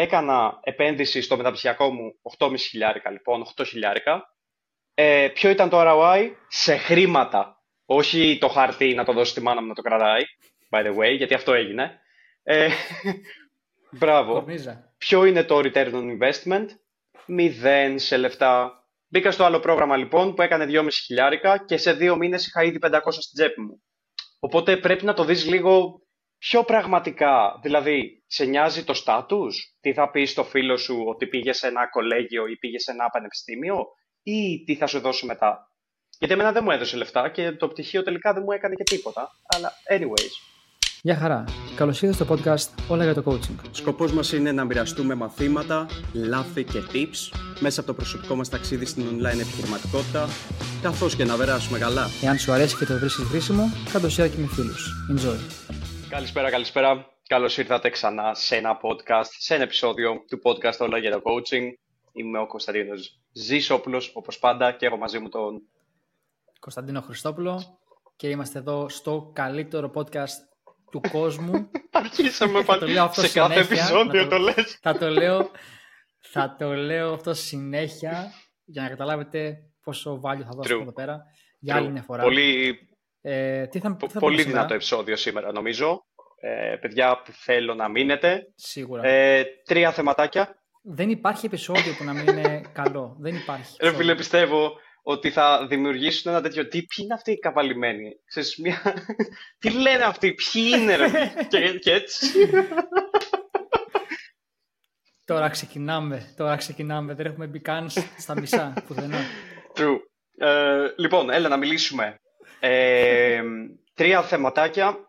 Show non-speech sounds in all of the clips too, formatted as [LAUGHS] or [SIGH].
έκανα επένδυση στο μεταπτυχιακό μου 8,5 χιλιάρικα, λοιπόν, 8 χιλιάρικα. Ε, ποιο ήταν το ROI? Σε χρήματα. Όχι το χαρτί να το δώσει στη μάνα μου να το κρατάει, by the way, γιατί αυτό έγινε. Ε, [LAUGHS] μπράβο. Ποιο είναι το return on investment? Μηδέν σε λεφτά. Μπήκα στο άλλο πρόγραμμα λοιπόν που έκανε 2,5 χιλιάρικα και σε δύο μήνες είχα ήδη 500 στην τσέπη μου. Οπότε πρέπει να το δεις λίγο πιο πραγματικά. Δηλαδή, σε νοιάζει το στάτους, τι θα πεις στο φίλο σου ότι πήγε σε ένα κολέγιο ή πήγε σε ένα πανεπιστήμιο; Ή τι θα σου δώσει μετά; Γιατί εμένα δεν μου έδωσε λεφτά και το πτυχίο τελικά δεν μου έκανε και τίποτα. Αλλά anyways. Γεια χαρά. Καλώς ήρθατε στο podcast Όλα για το Coaching. Σκοπός μας είναι να μοιραστούμε μαθήματα, λάθη και tips μέσα από το προσωπικό μας ταξίδι στην online επιχειρηματικότητα, καθώς και να περάσουμε καλά. Εάν σου αρέσει και το βρίσκεις χρήσιμο, κάτω share και με φίλους. Enjoy. Καλησπέρα, καλησπέρα. Καλώς ήρθατε ξανά σε ένα podcast, σε ένα επεισόδιο του podcast Όλα για το Coaching. Είμαι ο Κωνσταντίνος Ζήσοπουλο, όπως πάντα, και έχω μαζί μου τον Κωνσταντίνο Χριστόπουλο και είμαστε εδώ στο καλύτερο podcast του κόσμου. [LAUGHS] Αρχίσαμε πάλι σε κάθε επεισόδιο το, λες. Θα το, λέω, [LAUGHS] θα το λέω αυτό συνέχεια για να καταλάβετε πόσο value θα δώσω εδώ πέρα για άλλη μια φορά. Πολύ, ε, τι θα, τι θα πολύ δυνατό επεισόδιο σήμερα νομίζω. Ε, παιδιά που θέλω να μείνετε. Σίγουρα. Ε, τρία θεματάκια. Δεν υπάρχει επεισόδιο που να μην είναι [LAUGHS] καλό. Δεν υπάρχει. Ρε φίλε, πιστεύω ότι θα δημιουργήσουν ένα τέτοιο. Τι, ποιοι είναι αυτοί οι καβαλημένοι; Ξέρεις, μια... [LAUGHS] τι λένε αυτοί, ποιοι είναι, ρε. [LAUGHS] και, και έτσι. Τώρα ξεκινάμε, τώρα ξεκινάμε. Δεν έχουμε μπει καν στα μισά πουθενά. True. Ε, λοιπόν, έλα να μιλήσουμε. Ε, τρία θεματάκια.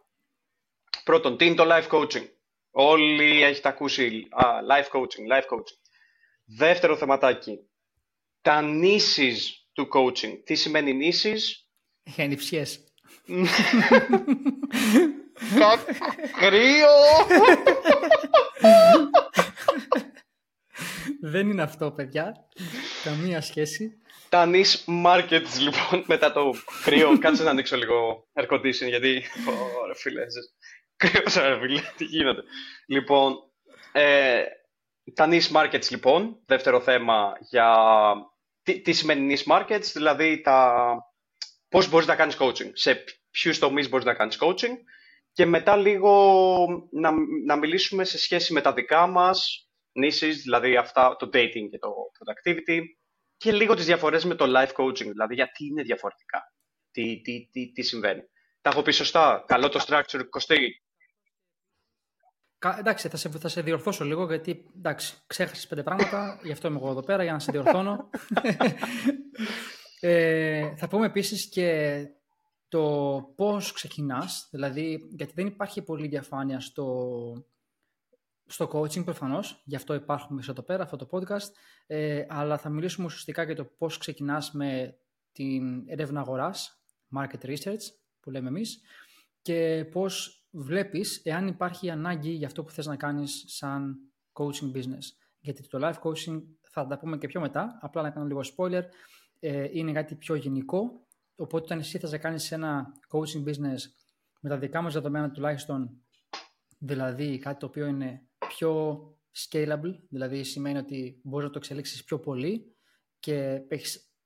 Πρώτον, τι είναι το life coaching; Όλοι έχετε ακούσει α, life coaching, life coaching. Δεύτερο θεματάκι. Τα νήσεις του coaching. Τι σημαίνει νήσεις; Ανιψιές. Κρύο! Δεν είναι αυτό, παιδιά. Καμία σχέση. Τα niche markets, λοιπόν, [LAUGHS] μετά το κρύο. Κάτσε να ανοίξω λίγο air condition, γιατί... Ωραία, φίλε. Κρύος, ρε φίλε. Τι γίνεται. Λοιπόν, ε, τα niche markets, λοιπόν. Δεύτερο θέμα για τι, τι σημαίνει niche markets, δηλαδή τα, πώς μπορείς να κάνεις coaching, σε ποιους τομείς μπορείς να κάνεις coaching και μετά λίγο να, να μιλήσουμε σε σχέση με τα δικά μας niches, δηλαδή αυτά, το dating και το productivity και λίγο τις διαφορές με το life coaching, δηλαδή γιατί είναι διαφορετικά, τι, τι, τι, τι συμβαίνει. Τα έχω πει σωστά, καλό το structure, Κωστή. Εντάξει, θα σε, θα σε διορθώσω λίγο γιατί εντάξει, ξέχασες πέντε πράγματα, γι' αυτό είμαι εγώ εδώ πέρα για να σε διορθώνω. [LAUGHS] ε, θα πούμε επίσης και το πώς ξεκινάς, δηλαδή γιατί δεν υπάρχει πολύ διαφάνεια στο, στο coaching προφανώς, γι' αυτό υπάρχουμε εδώ πέρα, αυτό το podcast, ε, αλλά θα μιλήσουμε ουσιαστικά για το πώς ξεκινάς με την έρευνα αγοράς, market research που λέμε εμείς, και πώς βλέπεις εάν υπάρχει ανάγκη για αυτό που θες να κάνεις σαν coaching business. Γιατί το live coaching θα τα πούμε και πιο μετά, απλά να κάνω λίγο spoiler, ε, είναι κάτι πιο γενικό, οπότε όταν εσύ θες να κάνεις ένα coaching business με τα δικά μας δεδομένα τουλάχιστον, δηλαδή κάτι το οποίο είναι πιο scalable, δηλαδή σημαίνει ότι μπορείς να το εξελίξεις πιο πολύ και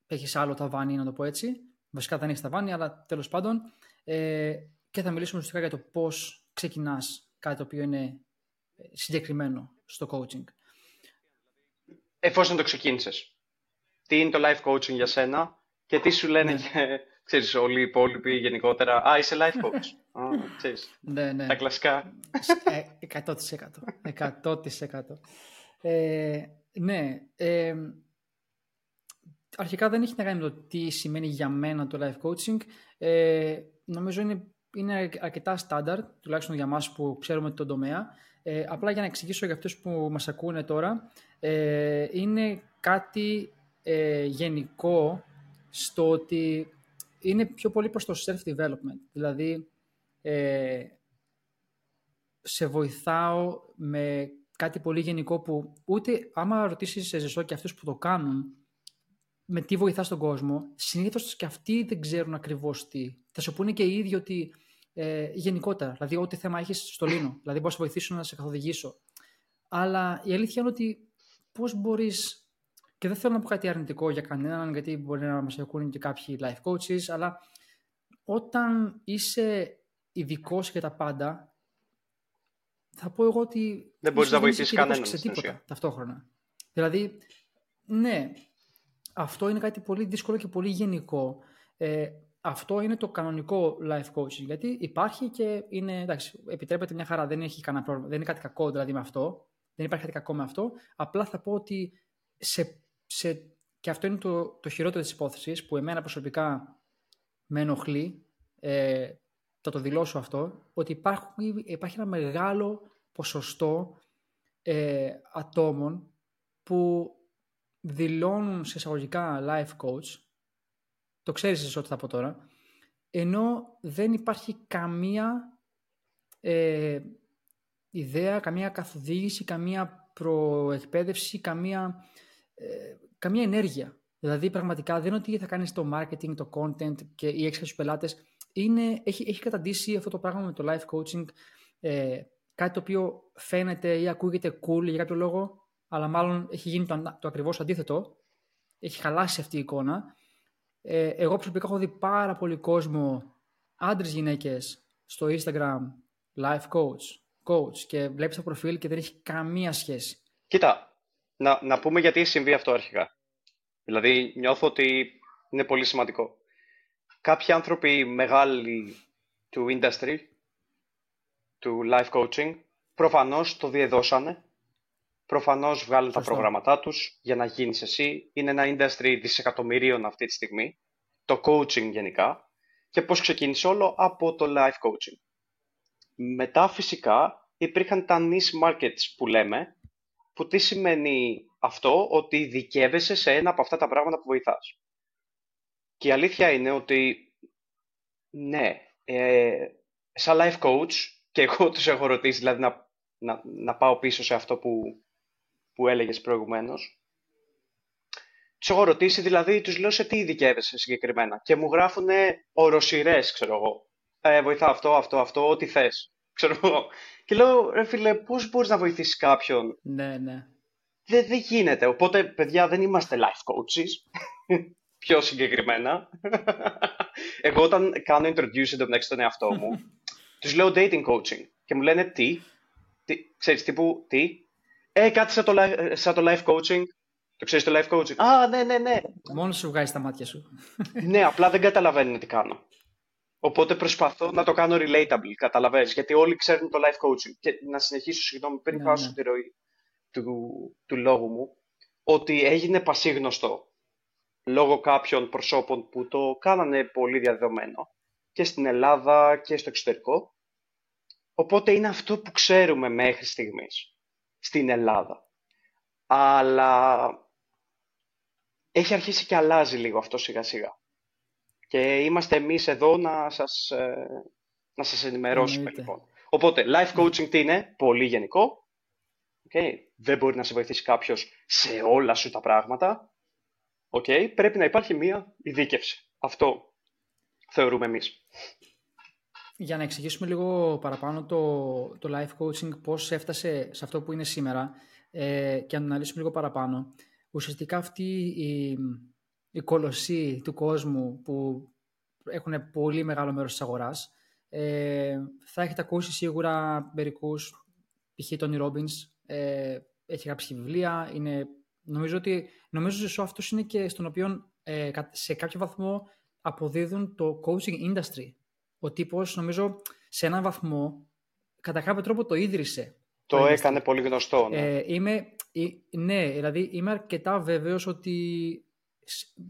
έχεις, άλλο ταβάνι, να το πω έτσι. Βασικά δεν έχεις ταβάνι, αλλά τέλος πάντων, ε, και θα μιλήσουμε ουσιαστικά για το πώς ξεκινάς κάτι το οποίο είναι ε, συγκεκριμένο στο coaching. Εφόσον το ξεκίνησες, τι είναι το life coaching για σένα και τι σου λένε ναι. και, ξέρεις, όλοι οι υπόλοιποι γενικότερα. Α, είσαι life coach. Α, ξέρεις, ναι, ναι. Τα κλασικά. 100%. 100%. Ε, ναι. Ε, αρχικά δεν έχει να κάνει με το τι σημαίνει για μένα το life coaching. Ε, νομίζω είναι είναι αρκετά στάνταρ, τουλάχιστον για μας που ξέρουμε τον τομέα. Ε, απλά για να εξηγήσω για αυτούς που μας ακούνε τώρα, ε, είναι κάτι ε, γενικό στο ότι είναι πιο πολύ προς το self-development. Δηλαδή, ε, σε βοηθάω με κάτι πολύ γενικό που ούτε άμα ρωτήσεις σε ζεσό και αυτούς που το κάνουν, με τι βοηθάς στον κόσμο, συνήθως και αυτοί δεν ξέρουν ακριβώς τι. Θα σου πούνε και οι ίδιοι ότι ε, γενικότερα. Δηλαδή, ό,τι θέμα έχεις στο Λίνο. Δηλαδή, μπορώ να σε βοηθήσω να σε καθοδηγήσω. Αλλά η αλήθεια είναι ότι πώς μπορείς και δεν θέλω να πω κάτι αρνητικό για κανέναν, γιατί μπορεί να μας ακούνε και κάποιοι life coaches, αλλά όταν είσαι ειδικός για τα πάντα, θα πω εγώ ότι. Δεν μπορείς να βοηθήσεις κανέναν. σε τίποτα ταυτόχρονα. Δηλαδή, ναι, αυτό είναι κάτι πολύ δύσκολο και πολύ γενικό. Ε, αυτό είναι το κανονικό life coaching. Γιατί υπάρχει και είναι. Εντάξει, επιτρέπεται μια χαρά, δεν έχει κανένα πρόβλημα. Δεν είναι κάτι κακό δηλαδή με αυτό. Δεν υπάρχει κάτι κακό με αυτό. Απλά θα πω ότι σε, σε, και αυτό είναι το, το χειρότερο της υπόθεσης που εμένα προσωπικά με ενοχλεί. Ε, θα το δηλώσω αυτό, ότι υπάρχει, υπάρχει ένα μεγάλο ποσοστό ε, ατόμων που δηλώνουν σε εισαγωγικά life coach, το ξέρεις εσύ ό,τι θα πω τώρα, ενώ δεν υπάρχει καμία ε, ιδέα, καμία καθοδήγηση, καμία προεκπαίδευση, καμία, ε, καμία ενέργεια. Δηλαδή πραγματικά δεν είναι ότι θα κάνεις το marketing, το content και οι έξι στους πελάτες είναι, έχει, έχει καταντήσει αυτό το πράγμα με το life coaching ε, κάτι το οποίο φαίνεται ή ακούγεται cool για κάποιο λόγο, αλλά μάλλον έχει γίνει το, το ακριβώς αντίθετο. Έχει χαλάσει αυτή η εικόνα. Ε, εγώ προσωπικά έχω δει πάρα πολύ κόσμο, άντρες γυναίκες, στο Instagram, life coach, coach και βλέπεις το προφίλ και δεν έχει καμία σχέση. Κοίτα, να, να πούμε γιατί συμβεί αυτό αρχικά. Δηλαδή νιώθω ότι είναι πολύ σημαντικό κάποιοι άνθρωποι μεγάλοι του industry, του life coaching, προφανώς το διεδώσανε, προφανώς βγάλουν τα προγράμματά τους για να γίνεις εσύ. Είναι ένα industry δισεκατομμυρίων αυτή τη στιγμή, το coaching γενικά, και πώς ξεκίνησε όλο; Από το life coaching. Μετά φυσικά υπήρχαν τα niche markets που λέμε, που τι σημαίνει αυτό, ότι ειδικεύεσαι σε ένα από αυτά τα πράγματα που βοηθάς. Και η αλήθεια είναι ότι, ναι, ε, σαν life coach, και εγώ τους έχω ρωτήσει, δηλαδή να, να, να πάω πίσω σε αυτό που, που έλεγες προηγουμένως, τους έχω ρωτήσει, δηλαδή, τους λέω σε τι ειδικεύεσαι συγκεκριμένα. Και μου γράφουν οροσυρές, ξέρω εγώ. Ε, βοηθά αυτό, αυτό, αυτό, ό,τι θες. Ξέρω εγώ. Και λέω, ρε φίλε, πώς μπορείς να βοηθήσεις κάποιον; Ναι, ναι. Δεν, δεν γίνεται. Οπότε, παιδιά, δεν είμαστε life coaches [LAUGHS] πιο συγκεκριμένα. [LAUGHS] Εγώ όταν κάνω introduce εντωμεταξύ τον εαυτό μου, [LAUGHS] τους λέω dating coaching και μου λένε τι, τι ξέρεις τύπου τι, ε κάτι σαν το, σαν το life coaching, το ξέρεις το life coaching, α ναι ναι ναι. Μόνο σου βγάζει τα μάτια σου. ναι, απλά δεν καταλαβαίνουν τι κάνω. Οπότε προσπαθώ να το κάνω relatable, καταλαβαίνεις, γιατί όλοι ξέρουν το life coaching. Και να συνεχίσω, συγγνώμη, πριν ναι, πάω ναι. τη ροή του, του λόγου μου, ότι έγινε πασίγνωστο λόγω κάποιων προσώπων που το κάνανε πολύ διαδεδομένο και στην Ελλάδα και στο εξωτερικό. Οπότε είναι αυτό που ξέρουμε μέχρι στιγμής στην Ελλάδα. Αλλά έχει αρχίσει και αλλάζει λίγο αυτό σιγά σιγά. Και είμαστε εμείς εδώ να σας, ε, να σας ενημερώσουμε λοιπόν. Οπότε, life coaching τι είναι, πολύ γενικό. Okay. Δεν μπορεί να σε βοηθήσει κάποιος σε όλα σου τα πράγματα. Okay, πρέπει να υπάρχει μία ειδίκευση. Αυτό θεωρούμε εμείς. Για να εξηγήσουμε λίγο παραπάνω το, το life coaching, πώς έφτασε σε αυτό που είναι σήμερα ε, και να αναλύσουμε λίγο παραπάνω. Ουσιαστικά αυτή η, η κολοσσή του κόσμου που έχουν πολύ μεγάλο μέρος της αγοράς, ε, θα έχετε ακούσει σίγουρα μερικούς, π.χ. Tony Robbins, ε, έχει γράψει βιβλία, είναι Νομίζω ότι νομίζω ότι αυτός είναι και στον οποίο ε, σε κάποιο βαθμό αποδίδουν το coaching industry. Ο τύπος νομίζω σε έναν βαθμό κατά κάποιο τρόπο το ίδρυσε. Το, έκανε πολύ γνωστό. Ναι. Ε, είμαι, ναι, δηλαδή είμαι αρκετά βέβαιος ότι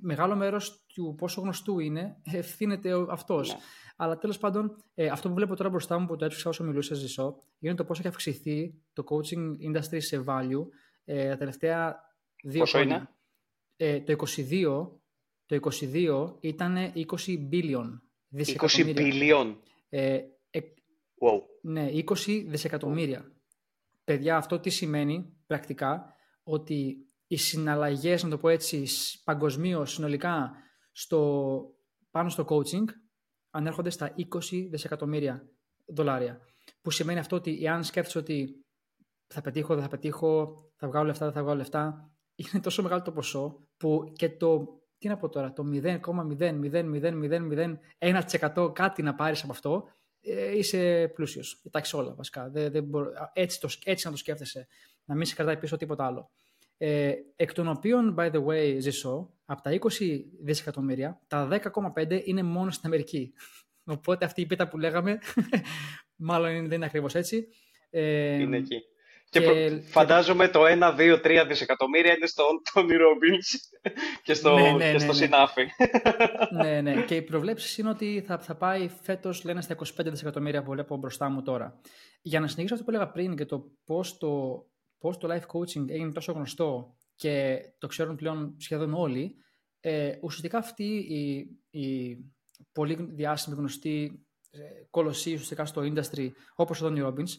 μεγάλο μέρος του πόσο γνωστού είναι ευθύνεται αυτός. Ναι. Αλλά τέλος πάντων, ε, αυτό που βλέπω τώρα μπροστά μου που το έψηξα όσο μιλούσα Ζησό, είναι το πόσο έχει αυξηθεί το coaching industry σε value ε, τα τελευταία Δύο Πόσο είναι; Ε, το 22, το 22 ήταν 20 billion. 20 billion. Ε, ε, wow. Ναι, 20 δισεκατομμύρια. Παιδιά, αυτό τι σημαίνει πρακτικά, ότι οι συναλλαγές, να το πω έτσι, παγκοσμίως συνολικά στο, πάνω στο coaching ανέρχονται στα 20 δισεκατομμύρια δολάρια. Που σημαίνει αυτό ότι εάν σκέφτεσαι ότι θα πετύχω, δεν θα πετύχω, θα βγάλω λεφτά, δεν θα βγάλω λεφτά. Είναι τόσο μεγάλο το ποσό που και το, τι να πω τώρα, το 0,0000001% κάτι να πάρεις από αυτό, ε, είσαι πλούσιος. Εντάξει όλα βασικά. Δεν, δεν μπορώ, έτσι, το, έτσι να το σκέφτεσαι. Να μην σε κρατάει πίσω τίποτα άλλο. Ε, εκ των οποίων, by the way, ζήσω, από τα 20 δισεκατομμύρια, τα 10,5 είναι μόνο στην Αμερική. [LAUGHS] Οπότε αυτή η πίτα που λέγαμε, [LAUGHS] μάλλον δεν είναι ακριβώς έτσι. Ε, είναι εκεί. Και, και φαντάζομαι το 1, 2, 3 δισεκατομμύρια είναι στον Τόνι Ρόμπινς και στο, ναι, ναι, και στο ναι, ναι. συνάφι. [LAUGHS] ναι, ναι. Και οι προβλέψεις είναι ότι θα, θα πάει φέτος, λένε, στα 25 δισεκατομμύρια που βλέπω μπροστά μου τώρα. Για να συνεχίσω αυτό που έλεγα πριν και το πώς το, πώς το life coaching έγινε τόσο γνωστό και το ξέρουν πλέον σχεδόν όλοι, ε, ουσιαστικά αυτή η, η πολύ διάσημη γνωστή ε, κολοσσή ουσιαστικά στο industry, όπως ο Tony Robbins,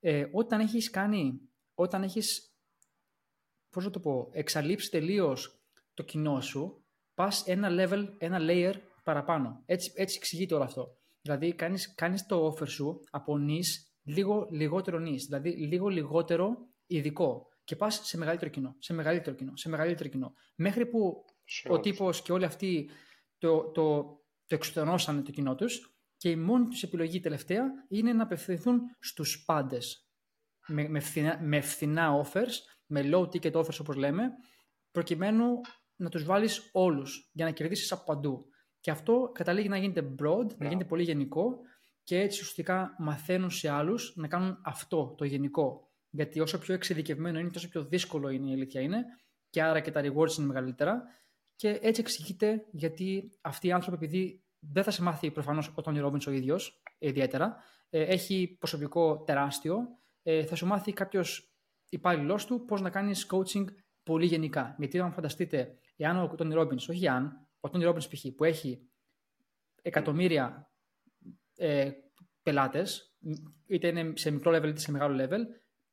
ε, όταν έχεις κάνει, όταν έχεις, πώς να το πω, εξαλείψει τελείως το κοινό σου, πας ένα level, ένα layer παραπάνω. Έτσι, έτσι εξηγείται όλο αυτό. Δηλαδή κάνεις, κάνεις το offer σου από νης λίγο λιγότερο νης, δηλαδή λίγο λιγότερο ειδικό και πας σε μεγαλύτερο κοινό, σε μεγαλύτερο κοινό, σε μεγαλύτερο κοινό. Μέχρι που ο τύπος και όλοι αυτοί το, το, το εξουθενώσανε το κοινό τους και η μόνη τους επιλογή τελευταία είναι να απευθυνθούν στους πάντες με, με, φθηνά, με φθηνά offers, με low ticket offers όπως λέμε, προκειμένου να τους βάλεις όλους για να κερδίσεις από παντού. Και αυτό καταλήγει να γίνεται broad, να γίνεται πολύ γενικό και έτσι ουσιαστικά μαθαίνουν σε άλλους να κάνουν αυτό το γενικό. Γιατί όσο πιο εξειδικευμένο είναι, τόσο πιο δύσκολο είναι η αλήθεια είναι και άρα και τα rewards είναι μεγαλύτερα. Και έτσι εξηγείται γιατί αυτοί οι άνθρωποι, επειδή δεν θα σε μάθει προφανώς ο Τόνι Ρόμπιν ο ίδιος ιδιαίτερα, ε, έχει προσωπικό τεράστιο, ε, θα σου μάθει κάποιος υπάλληλό του πώς να κάνεις coaching πολύ γενικά. Γιατί αν φανταστείτε, εάν ο Τόνι Ρόμπινς, όχι αν, ο Τόνι Ρόμπινς π.χ. που έχει εκατομμύρια ε, πελάτες, είτε είναι σε μικρό level είτε σε μεγάλο level,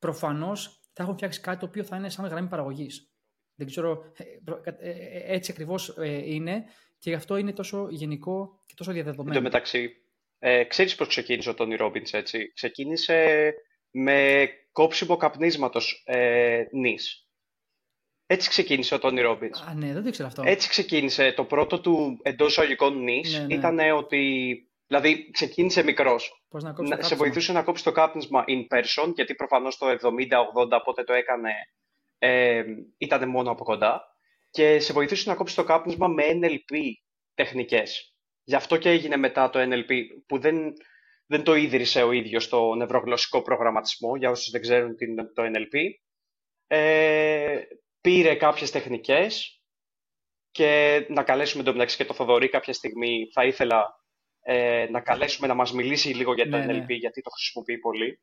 προφανώς θα έχουν φτιάξει κάτι το οποίο θα είναι σαν γραμμή παραγωγής. Δεν ξέρω, ε, ε, ε, έτσι ακριβώς είναι και γι' αυτό είναι τόσο γενικό και τόσο διαδεδομένο. Εν τω μεταξύ, ε, ξέρεις πώς ξεκίνησε ο Τόνι Ρόμπινς, έτσι; Ξεκίνησε με κόψιμο καπνίσματος ε, νης. Έτσι ξεκίνησε ο Τόνι Ρόμπινς. Α, ναι, δεν το ήξερα αυτό. Έτσι ξεκίνησε. Το πρώτο του εντός εισαγωγικών νης ναι, ναι. ήταν ότι Δηλαδή, ξεκίνησε μικρός. να, σε βοηθούσε να κόψει το κάπνισμα in person, γιατί προφανώς το 70-80 πότε το έκανε ε, ήταν μόνο από κοντά. Και σε βοηθούσε να κόψει το κάπνισμα με NLP τεχνικές. Γι' αυτό και έγινε μετά το NLP, που δεν, δεν το ίδρυσε ο ίδιος το νευρογλωσσικό προγραμματισμό, για όσους δεν ξέρουν τι είναι το NLP. Ε, πήρε κάποιες τεχνικές και να καλέσουμε εντωμεταξύ και το Θοδωρή κάποια στιγμή θα ήθελα ε, να καλέσουμε να μας μιλήσει λίγο για το ναι, NLP, ναι. γιατί το χρησιμοποιεί πολύ.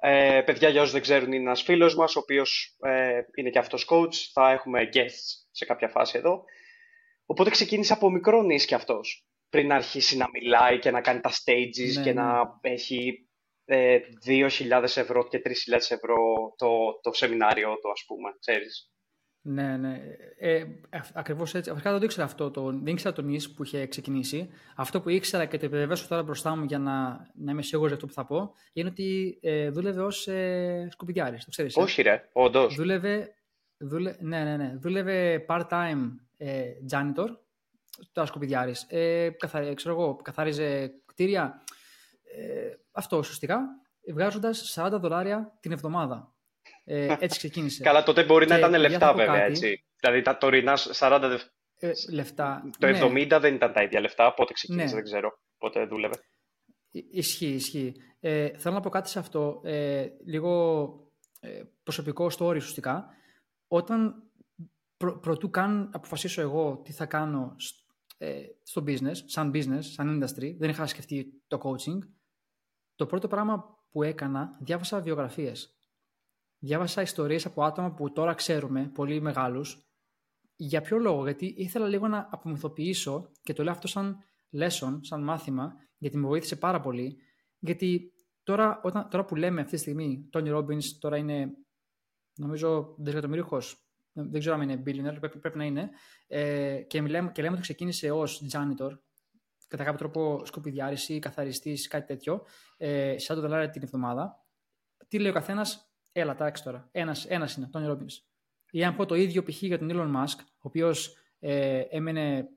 Ε, παιδιά, για όσους δεν ξέρουν, είναι ένας φίλος μας, ο οποίος ε, είναι και αυτός coach. Θα έχουμε guests σε κάποια φάση εδώ. Οπότε ξεκίνησε από μικρό νης και αυτός. Πριν αρχίσει να μιλάει και να κάνει τα stages ναι, και να έχει ε, 2.000 ευρώ και 3.000 ευρώ το, το σεμινάριο του, ας πούμε, ξέρεις. Ναι, ναι. Ε, Ακριβώς έτσι. Αρχικά δεν το ήξερα αυτό. Το, δεν ήξερα τον Ι που είχε ξεκινήσει. Αυτό που ήξερα και το επιβεβαιώσω τώρα μπροστά μου για να, να είμαι σίγουρος για αυτό που θα πω είναι ότι ε, δούλευε ως ε, σκουπιδιάρης. Το ξέρεις. Ε; Όχι, ρε, όντως. Δούλευε, δούλε, ναι, ναι, ναι. δούλευε part-time ε, janitor. Τώρα σκουπιδιάρης. Ε, καθα, ξέρω εγώ, καθάριζε κτίρια. Ε, αυτό ουσιαστικά. Βγάζοντας 40 δολάρια την εβδομάδα. Ε, έτσι ξεκίνησε. Καλά, τότε μπορεί να ήταν λεφτά βέβαια, έτσι. Δηλαδή τα τωρινά 40 ε, λεφτά. Το ναι. 70 δεν ήταν τα ίδια λεφτά, πότε ξεκίνησε, ναι. δεν ξέρω. Πότε δούλευε. Ισχύει, ισχύει. Ε, θέλω να πω κάτι σε αυτό, ε, λίγο ε, προσωπικό story ουσιαστικά. Όταν προ, προτού καν αποφασίσω εγώ τι θα κάνω ε, στο business, σαν business, σαν industry, δεν είχα σκεφτεί το coaching, το πρώτο πράγμα που έκανα, διάβασα βιογραφίες διάβασα ιστορίες από άτομα που τώρα ξέρουμε, πολύ μεγάλους. Για ποιο λόγο, γιατί ήθελα λίγο να απομυθοποιήσω και το λέω αυτό σαν lesson, σαν μάθημα, γιατί με βοήθησε πάρα πολύ. Γιατί τώρα, όταν, τώρα που λέμε αυτή τη στιγμή, Τόνι Robbins τώρα είναι, νομίζω, δισεκατομμύριχος, δεν ξέρω αν είναι billionaire, πρέπει, πρέπει να είναι, ε, και, μιλάμε, και λέμε ότι ξεκίνησε ως janitor, κατά κάποιο τρόπο σκουπιδιάρης ή καθαριστής, κάτι τέτοιο, ε, 40 δολάρια την εβδομάδα τι λέει ο καθένας, έλα, τάξει τώρα. Ένας ένας είναι, Τόνι Ρόμπιν. Ή αν πω το ίδιο π.χ. για τον Elon Musk, ο οποίος ε, έμενε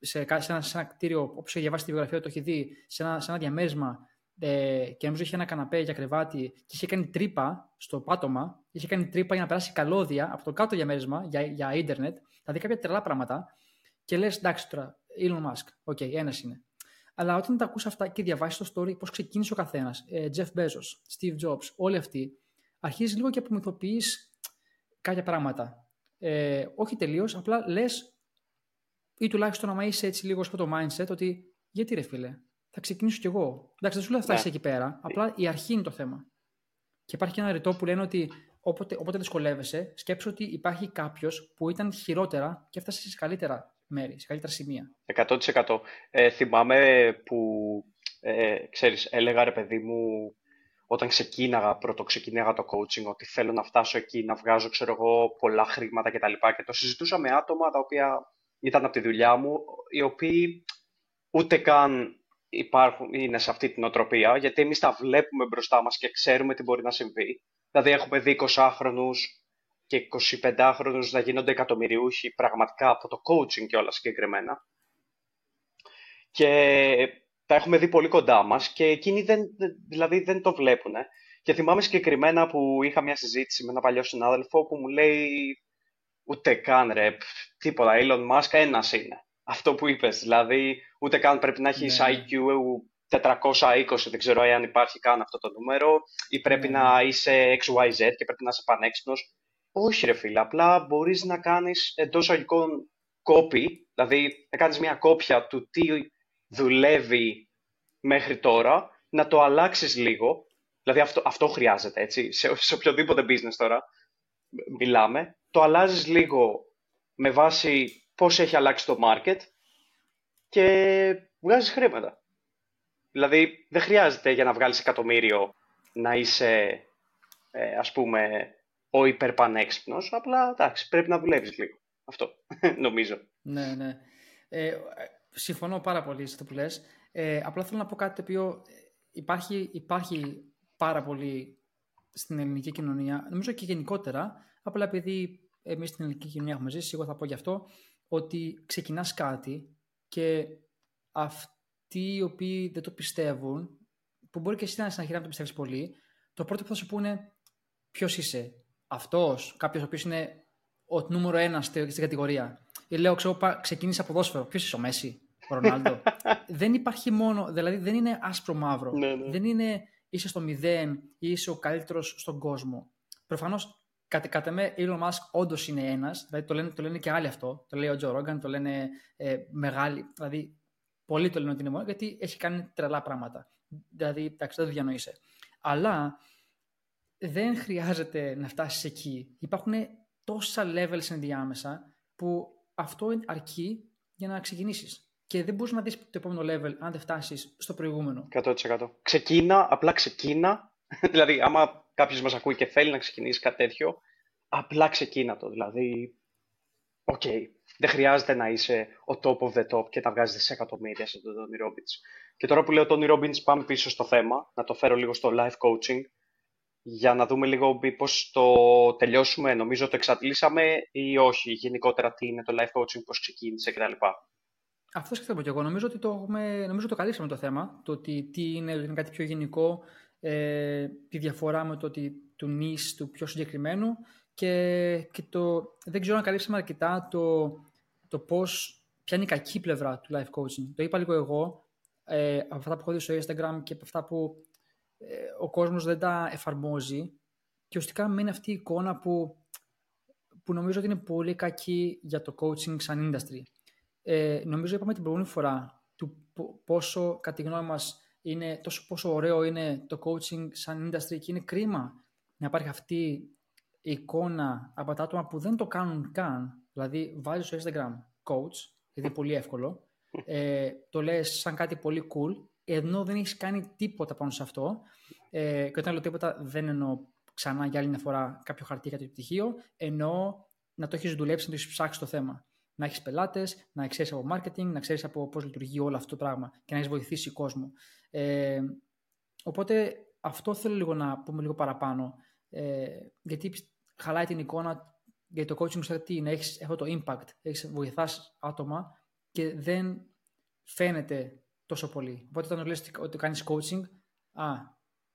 σε, σε, ένα, σε ένα κτίριο, όπως έχει διαβάσει τη βιογραφία, το έχει δει, σε ένα, σε ένα διαμέρισμα ε, και νομίζω είχε ένα καναπέ για κρεβάτι και είχε κάνει τρύπα στο πάτωμα, είχε κάνει τρύπα για να περάσει καλώδια από το κάτω διαμέρισμα για, για ίντερνετ, δηλαδή κάποια τρελά πράγματα. Και λες, εντάξει τώρα, Elon Musk, OK, okay, ένας είναι. Αλλά όταν τα ακούς αυτά και διαβάσεις το story, πώς ξεκίνησε ο καθένας, ε, Jeff Bezos, Steve Jobs, όλοι αυτοί, αρχίζεις λίγο και απομυθοποιείς κάποια πράγματα. Ε, όχι τελείως, απλά λες, ή τουλάχιστον άμα είσαι έτσι λίγο στο το mindset, ότι γιατί ρε φίλε, θα ξεκινήσω κι εγώ. Εντάξει, δεν σου λέω θα φτάσει ναι. εκεί πέρα. Απλά η αρχή είναι το θέμα. Και υπάρχει και ένα ρητό που λένε ότι όποτε, όποτε δυσκολεύεσαι, σκέψου ότι υπάρχει κάποιος που ήταν χειρότερα και έφτασε σε καλύτερα μέρη, σε καλύτερα σημεία. 100%. Ε, θυμάμαι που, ε, ξέρεις, έλεγα ρε παιδί μου, όταν ξεκίναγα, πρώτο ξεκίναγα το coaching, ότι θέλω να φτάσω εκεί, να βγάζω, ξέρω εγώ, πολλά χρήματα κτλ. Και, και το συζητούσα με άτομα τα οποία ήταν από τη δουλειά μου, οι οποίοι ούτε καν υπάρχουν, είναι σε αυτή την οτροπία, γιατί εμείς τα βλέπουμε μπροστά μας και ξέρουμε τι μπορεί να συμβεί. Δηλαδή έχουμε δει 20χρονους και 25χρονους να γίνονται εκατομμυριούχοι πραγματικά από το coaching και όλα συγκεκριμένα. Και τα έχουμε δει πολύ κοντά μας και εκείνοι δεν, δηλαδή δεν το βλέπουν. Και θυμάμαι συγκεκριμένα που είχα μια συζήτηση με ένα παλιό συνάδελφο που μου λέει ούτε καν ρε, τίποτα, Elon Musk ένας είναι αυτό που είπες. Δηλαδή, ούτε καν πρέπει να έχεις ναι. IQ 420, δεν ξέρω αν υπάρχει καν αυτό το νούμερο, ή πρέπει ναι. να είσαι XYZ και πρέπει να είσαι πανέξυπνος. Όχι ρε φίλε, απλά μπορείς να κάνεις εντός αγικών copy, δηλαδή να κάνεις μια κόπια του τι δουλεύει μέχρι τώρα, να το αλλάξεις λίγο, δηλαδή αυτό, αυτό χρειάζεται έτσι, σε, σε οποιοδήποτε business τώρα μιλάμε, το αλλάζεις λίγο με βάση πώς έχει αλλάξει το market και βγάζεις χρήματα. Δηλαδή, δεν χρειάζεται για να βγάλεις εκατομμύριο να είσαι, ε, ας πούμε, ο υπερπανέξυπνος, απλά, εντάξει, πρέπει να δουλεύεις λίγο. Αυτό, [LAUGHS] νομίζω. Ναι, ναι. Ε, συμφωνώ πάρα πολύ σε αυτό που λες. Ε, απλά θέλω να πω κάτι το οποίο υπάρχει, υπάρχει πάρα πολύ στην ελληνική κοινωνία, νομίζω και γενικότερα, απλά επειδή εμείς στην ελληνική κοινωνία έχουμε ζήσει, εγώ θα πω γι' αυτό, ότι ξεκινάς κάτι και αυτοί οι οποίοι δεν το πιστεύουν, που μπορεί και εσύ να συνεχίσει να το πιστεύεις πολύ, το πρώτο που θα σου πούνε ποιος είσαι; Αυτός, κάποιος ο οποίος είναι ο νούμερο ένας στην κατηγορία. Ή λέω, ξέρω, ξεκίνησε από ποδόσφαιρο. Ποιος είσαι ο Μέση, ο Ρονάλντο. [LAUGHS] δεν υπάρχει μόνο, δηλαδή δεν είναι άσπρο μαύρο. Ναι, ναι. Δεν είναι είσαι στο μηδέν ή είσαι ο καλύτερος στον κόσμο. Προφανώς Κατά, κατά με, Elon Musk όντως είναι ένας, δηλαδή το λένε, το λένε και άλλοι αυτό. Το λέει ο Τζο Ρόγκαν, το λένε ε, μεγάλοι. Δηλαδή, πολλοί το λένε ότι είναι μόνο, γιατί έχει κάνει τρελά πράγματα. Δηλαδή, εντάξει, δεν το διανοείσαι. Αλλά δεν χρειάζεται να φτάσεις εκεί. Υπάρχουν τόσα levels ενδιάμεσα που αυτό αρκεί για να ξεκινήσεις. Και δεν μπορείς να δεις το επόμενο level αν δεν φτάσεις στο προηγούμενο. 100%. Ξεκίνα, απλά ξεκίνα. [LAUGHS] δηλαδή, άμα κάποιος μας ακούει και θέλει να ξεκινήσει κάτι τέτοιο, απλά ξεκίνα το. Δηλαδή, OK, okay, δεν χρειάζεται να είσαι ο top of the top και να βγάζεις δισεκατομμύρια σε τον Tony Robbins. Και τώρα που λέω Tony Robbins, πάμε πίσω στο θέμα, να το φέρω λίγο στο life coaching, για να δούμε λίγο πώς το τελειώσουμε. Νομίζω το εξαντλήσαμε ή όχι, γενικότερα τι είναι το life coaching, πώς ξεκίνησε κτλ. Αυτό και πω και εγώ. Νομίζω ότι το, έχουμε, νομίζω το καλύψαμε το θέμα. Το ότι τι είναι, είναι κάτι πιο γενικό, ε, τη διαφορά με το ότι του νης, του πιο συγκεκριμένου και, και το, δεν ξέρω αν καλύψαμε αρκετά το, το πώς, ποια είναι η κακή πλευρά του life coaching. Το είπα λίγο εγώ, ε, από αυτά που έχω δει στο Instagram και από αυτά που ε, ο κόσμος δεν τα εφαρμόζει και ουσιαστικά μένει αυτή η εικόνα που, που νομίζω ότι είναι πολύ κακή για το coaching σαν industry. Ε, νομίζω είπαμε την προηγούμενη φορά του πόσο κατά τη γνώμη μας είναι τόσο πόσο ωραίο είναι το coaching σαν industry και είναι κρίμα να υπάρχει αυτή η εικόνα από τα άτομα που δεν το κάνουν καν. Δηλαδή βάζεις στο Instagram coach, γιατί είναι πολύ εύκολο, ε, το λες σαν κάτι πολύ cool, ενώ δεν έχεις κάνει τίποτα πάνω σε αυτό. Ε, και όταν λέω τίποτα δεν εννοώ ξανά για άλλη μια φορά κάποιο χαρτί για το πτυχίο, ενώ να το έχεις δουλέψει, να το έχεις ψάξει το θέμα να έχεις πελάτες, να ξέρεις από marketing, να ξέρεις από πώς λειτουργεί όλο αυτό το πράγμα και να έχεις βοηθήσει κόσμο. Ε, οπότε αυτό θέλω λίγο να πούμε λίγο παραπάνω. Ε, γιατί χαλάει την εικόνα για το coaching ξέρετε τι είναι, έχεις αυτό το impact, έχεις, βοηθάς άτομα και δεν φαίνεται τόσο πολύ. Οπότε όταν λες ότι κάνεις coaching, α,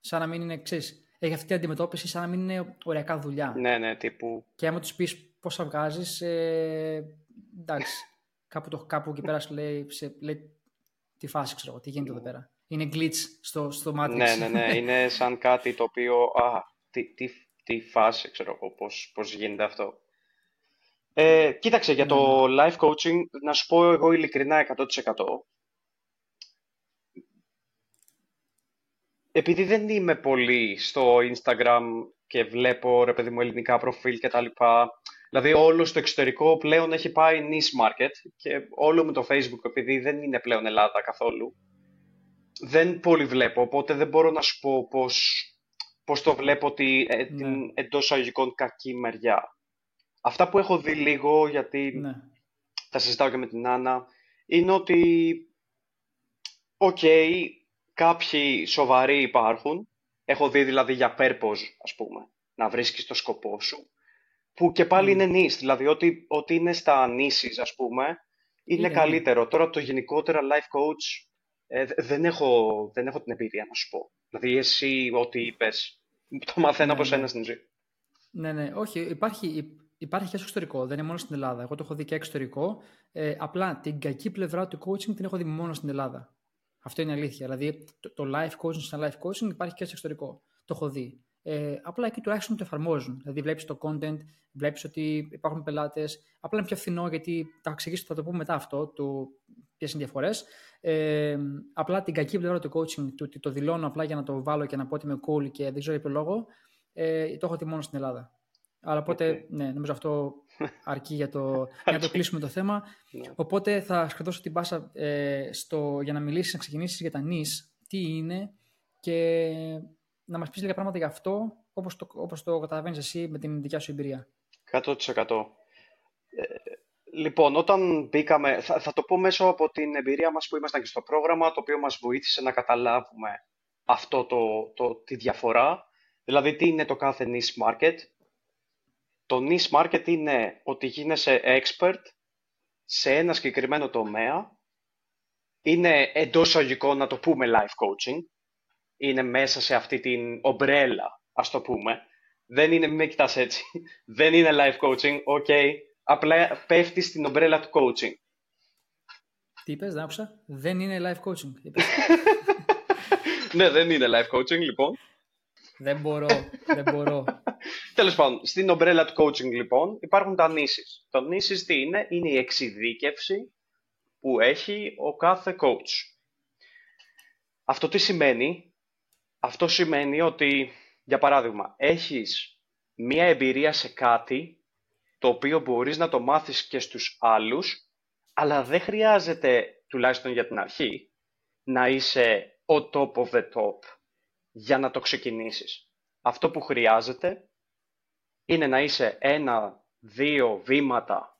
σαν να μην είναι, ξέρεις, έχει αυτή την αντιμετώπιση σαν να μην είναι ωριακά δουλειά. Ναι, ναι, τύπου. Και άμα τους πεις πόσα βγάζεις, ε, εντάξει. κάπου, το, κάπου εκεί πέρα σου λέει, σε, λέει τι φάση, ξέρω τι γίνεται εδώ πέρα. Είναι glitch στο, στο Matrix. Ναι, ναι, ναι. Είναι σαν κάτι το οποίο. Α, τι, τι, τι φάση, ξέρω εγώ, πώς, πώς γίνεται αυτό. Ε, κοίταξε, για το ναι. life coaching, να σου πω εγώ ειλικρινά 100%. επειδή δεν είμαι πολύ στο Instagram και βλέπω ρε παιδί μου ελληνικά προφίλ και τα λοιπά, δηλαδή όλο στο εξωτερικό πλέον έχει πάει niche market και όλο με το Facebook επειδή δεν είναι πλέον Ελλάδα καθόλου, δεν πολύ βλέπω, οπότε δεν μπορώ να σου πω πώς, πώς το βλέπω τη, ε, ναι. την εντός αγωγικών κακή μεριά. Αυτά που έχω δει λίγο, γιατί ναι. τα συζητάω και με την Άννα, είναι ότι, οκ, Κάποιοι σοβαροί υπάρχουν. Έχω δει δηλαδή για purpose, ας πούμε, να βρίσκεις το σκοπό σου. Που και πάλι είναι niche, δηλαδή ότι, ότι είναι στα niches, ας πούμε, είναι, ναι. καλύτερο. Τώρα το γενικότερα life coach ε, δεν, έχω, δεν έχω την εμπειρία να σου πω. Δηλαδή εσύ ό,τι είπες, το μαθαίνω ναι, από σένα ναι. στην ζωή. Ναι, ναι, όχι, υπάρχει, υπάρχει και στο εξωτερικό, δεν είναι μόνο στην Ελλάδα. Εγώ το έχω δει και εξωτερικό. Ε, απλά την κακή πλευρά του coaching την έχω δει μόνο στην Ελλάδα. Αυτό είναι αλήθεια. Δηλαδή, το, το life coaching σαν life coaching υπάρχει και στο εξωτερικό. Το έχω δει. Ε, απλά εκεί τουλάχιστον το εφαρμόζουν. Δηλαδή, βλέπεις το content, βλέπεις ότι υπάρχουν πελάτες. Απλά είναι πιο φθηνό γιατί θα εξηγήσω, θα το πούμε μετά αυτό, ποιες είναι οι διαφορές. Ε, απλά την κακή πλευρά του coaching, του ότι το δηλώνω απλά για να το βάλω και να πω ότι είμαι cool και δεν ξέρω για ποιο λόγο, ε, το έχω δει μόνο στην Ελλάδα. Αλλά οπότε, ναι, νομίζω αυτό [LAUGHS] αρκεί για, το, για να το κλείσουμε το θέμα. Ναι. Οπότε θα σου την πάσα ε, στο, για να μιλήσεις, να ξεκινήσεις για τα νης, τι είναι και να μας πεις λίγα πράγματα για αυτό, όπως το, όπως το καταλαβαίνεις εσύ με την δικιά σου εμπειρία. 100%. Ε, λοιπόν, όταν μπήκαμε, θα, θα το πω μέσω από την εμπειρία μας που ήμασταν και στο πρόγραμμα, το οποίο μας βοήθησε να καταλάβουμε αυτό το, το, τη διαφορά, δηλαδή τι είναι το κάθε niche market, το niche market είναι ότι γίνεσαι expert σε ένα συγκεκριμένο τομέα. Είναι εντός αγωγικών να το πούμε life coaching. Είναι μέσα σε αυτή την ομπρέλα, ας το πούμε. Δεν είναι, με κοιτάς έτσι, [LAUGHS] δεν είναι life coaching, ok. Απλά πέφτει στην ομπρέλα του coaching. Τι είπες, δεν άκουσα. Δεν είναι life coaching. [LAUGHS] ναι, δεν είναι life coaching, λοιπόν. Δεν μπορώ, δεν μπορώ. [LAUGHS] Τέλος πάντων, στην ομπρέλα του coaching λοιπόν υπάρχουν τα νήσεις. Το νήσεις τι είναι, είναι η εξειδίκευση που έχει ο κάθε coach. Αυτό τι σημαίνει, αυτό σημαίνει ότι, για παράδειγμα, έχεις μία εμπειρία σε κάτι το οποίο μπορείς να το μάθεις και στους άλλους, αλλά δεν χρειάζεται, τουλάχιστον για την αρχή, να είσαι ο top of the top για να το ξεκινήσεις. Αυτό που χρειάζεται είναι να είσαι ένα-δύο βήματα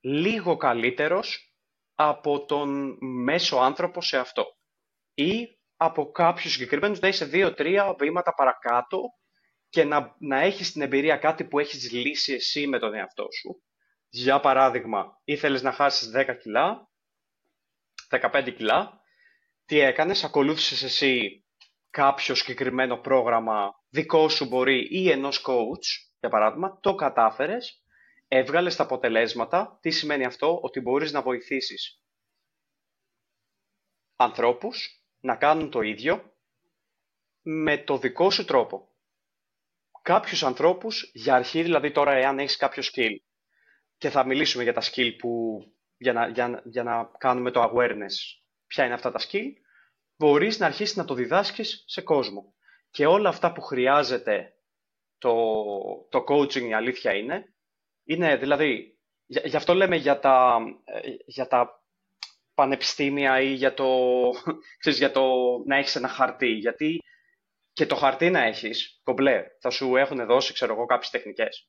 λίγο καλύτερος από τον μέσο άνθρωπο σε αυτό. Ή από κάποιους συγκεκριμένους να είσαι δύο-τρία βήματα παρακάτω και να, να έχεις την εμπειρία κάτι που έχεις λύσει εσύ με τον εαυτό σου. Για παράδειγμα, ήθελες να χάσεις 10 κιλά, 15 κιλά, τι έκανες, ακολούθησες εσύ κάποιο συγκεκριμένο πρόγραμμα δικό σου μπορεί ή ενός coach για παράδειγμα, το κατάφερες, έβγαλες τα αποτελέσματα. Τι σημαίνει αυτό, ότι μπορείς να βοηθήσεις ανθρώπους να κάνουν το ίδιο με το δικό σου τρόπο. Κάποιους ανθρώπους, για αρχή δηλαδή τώρα εάν έχεις κάποιο skill και θα μιλήσουμε για τα skill που, για να, για, για να κάνουμε το awareness ποια είναι αυτά τα skill, μπορείς να αρχίσεις να το διδάσκεις σε κόσμο. Και όλα αυτά που χρειάζεται το, το coaching η αλήθεια είναι. Είναι δηλαδή, γι' αυτό λέμε για τα, ε, για τα πανεπιστήμια ή για το, [LAUGHS] ξέρεις, για το να έχεις ένα χαρτί. Γιατί και το χαρτί να έχεις, κομπλέ, θα σου έχουν δώσει, ξέρω εγώ, κάποιες τεχνικές.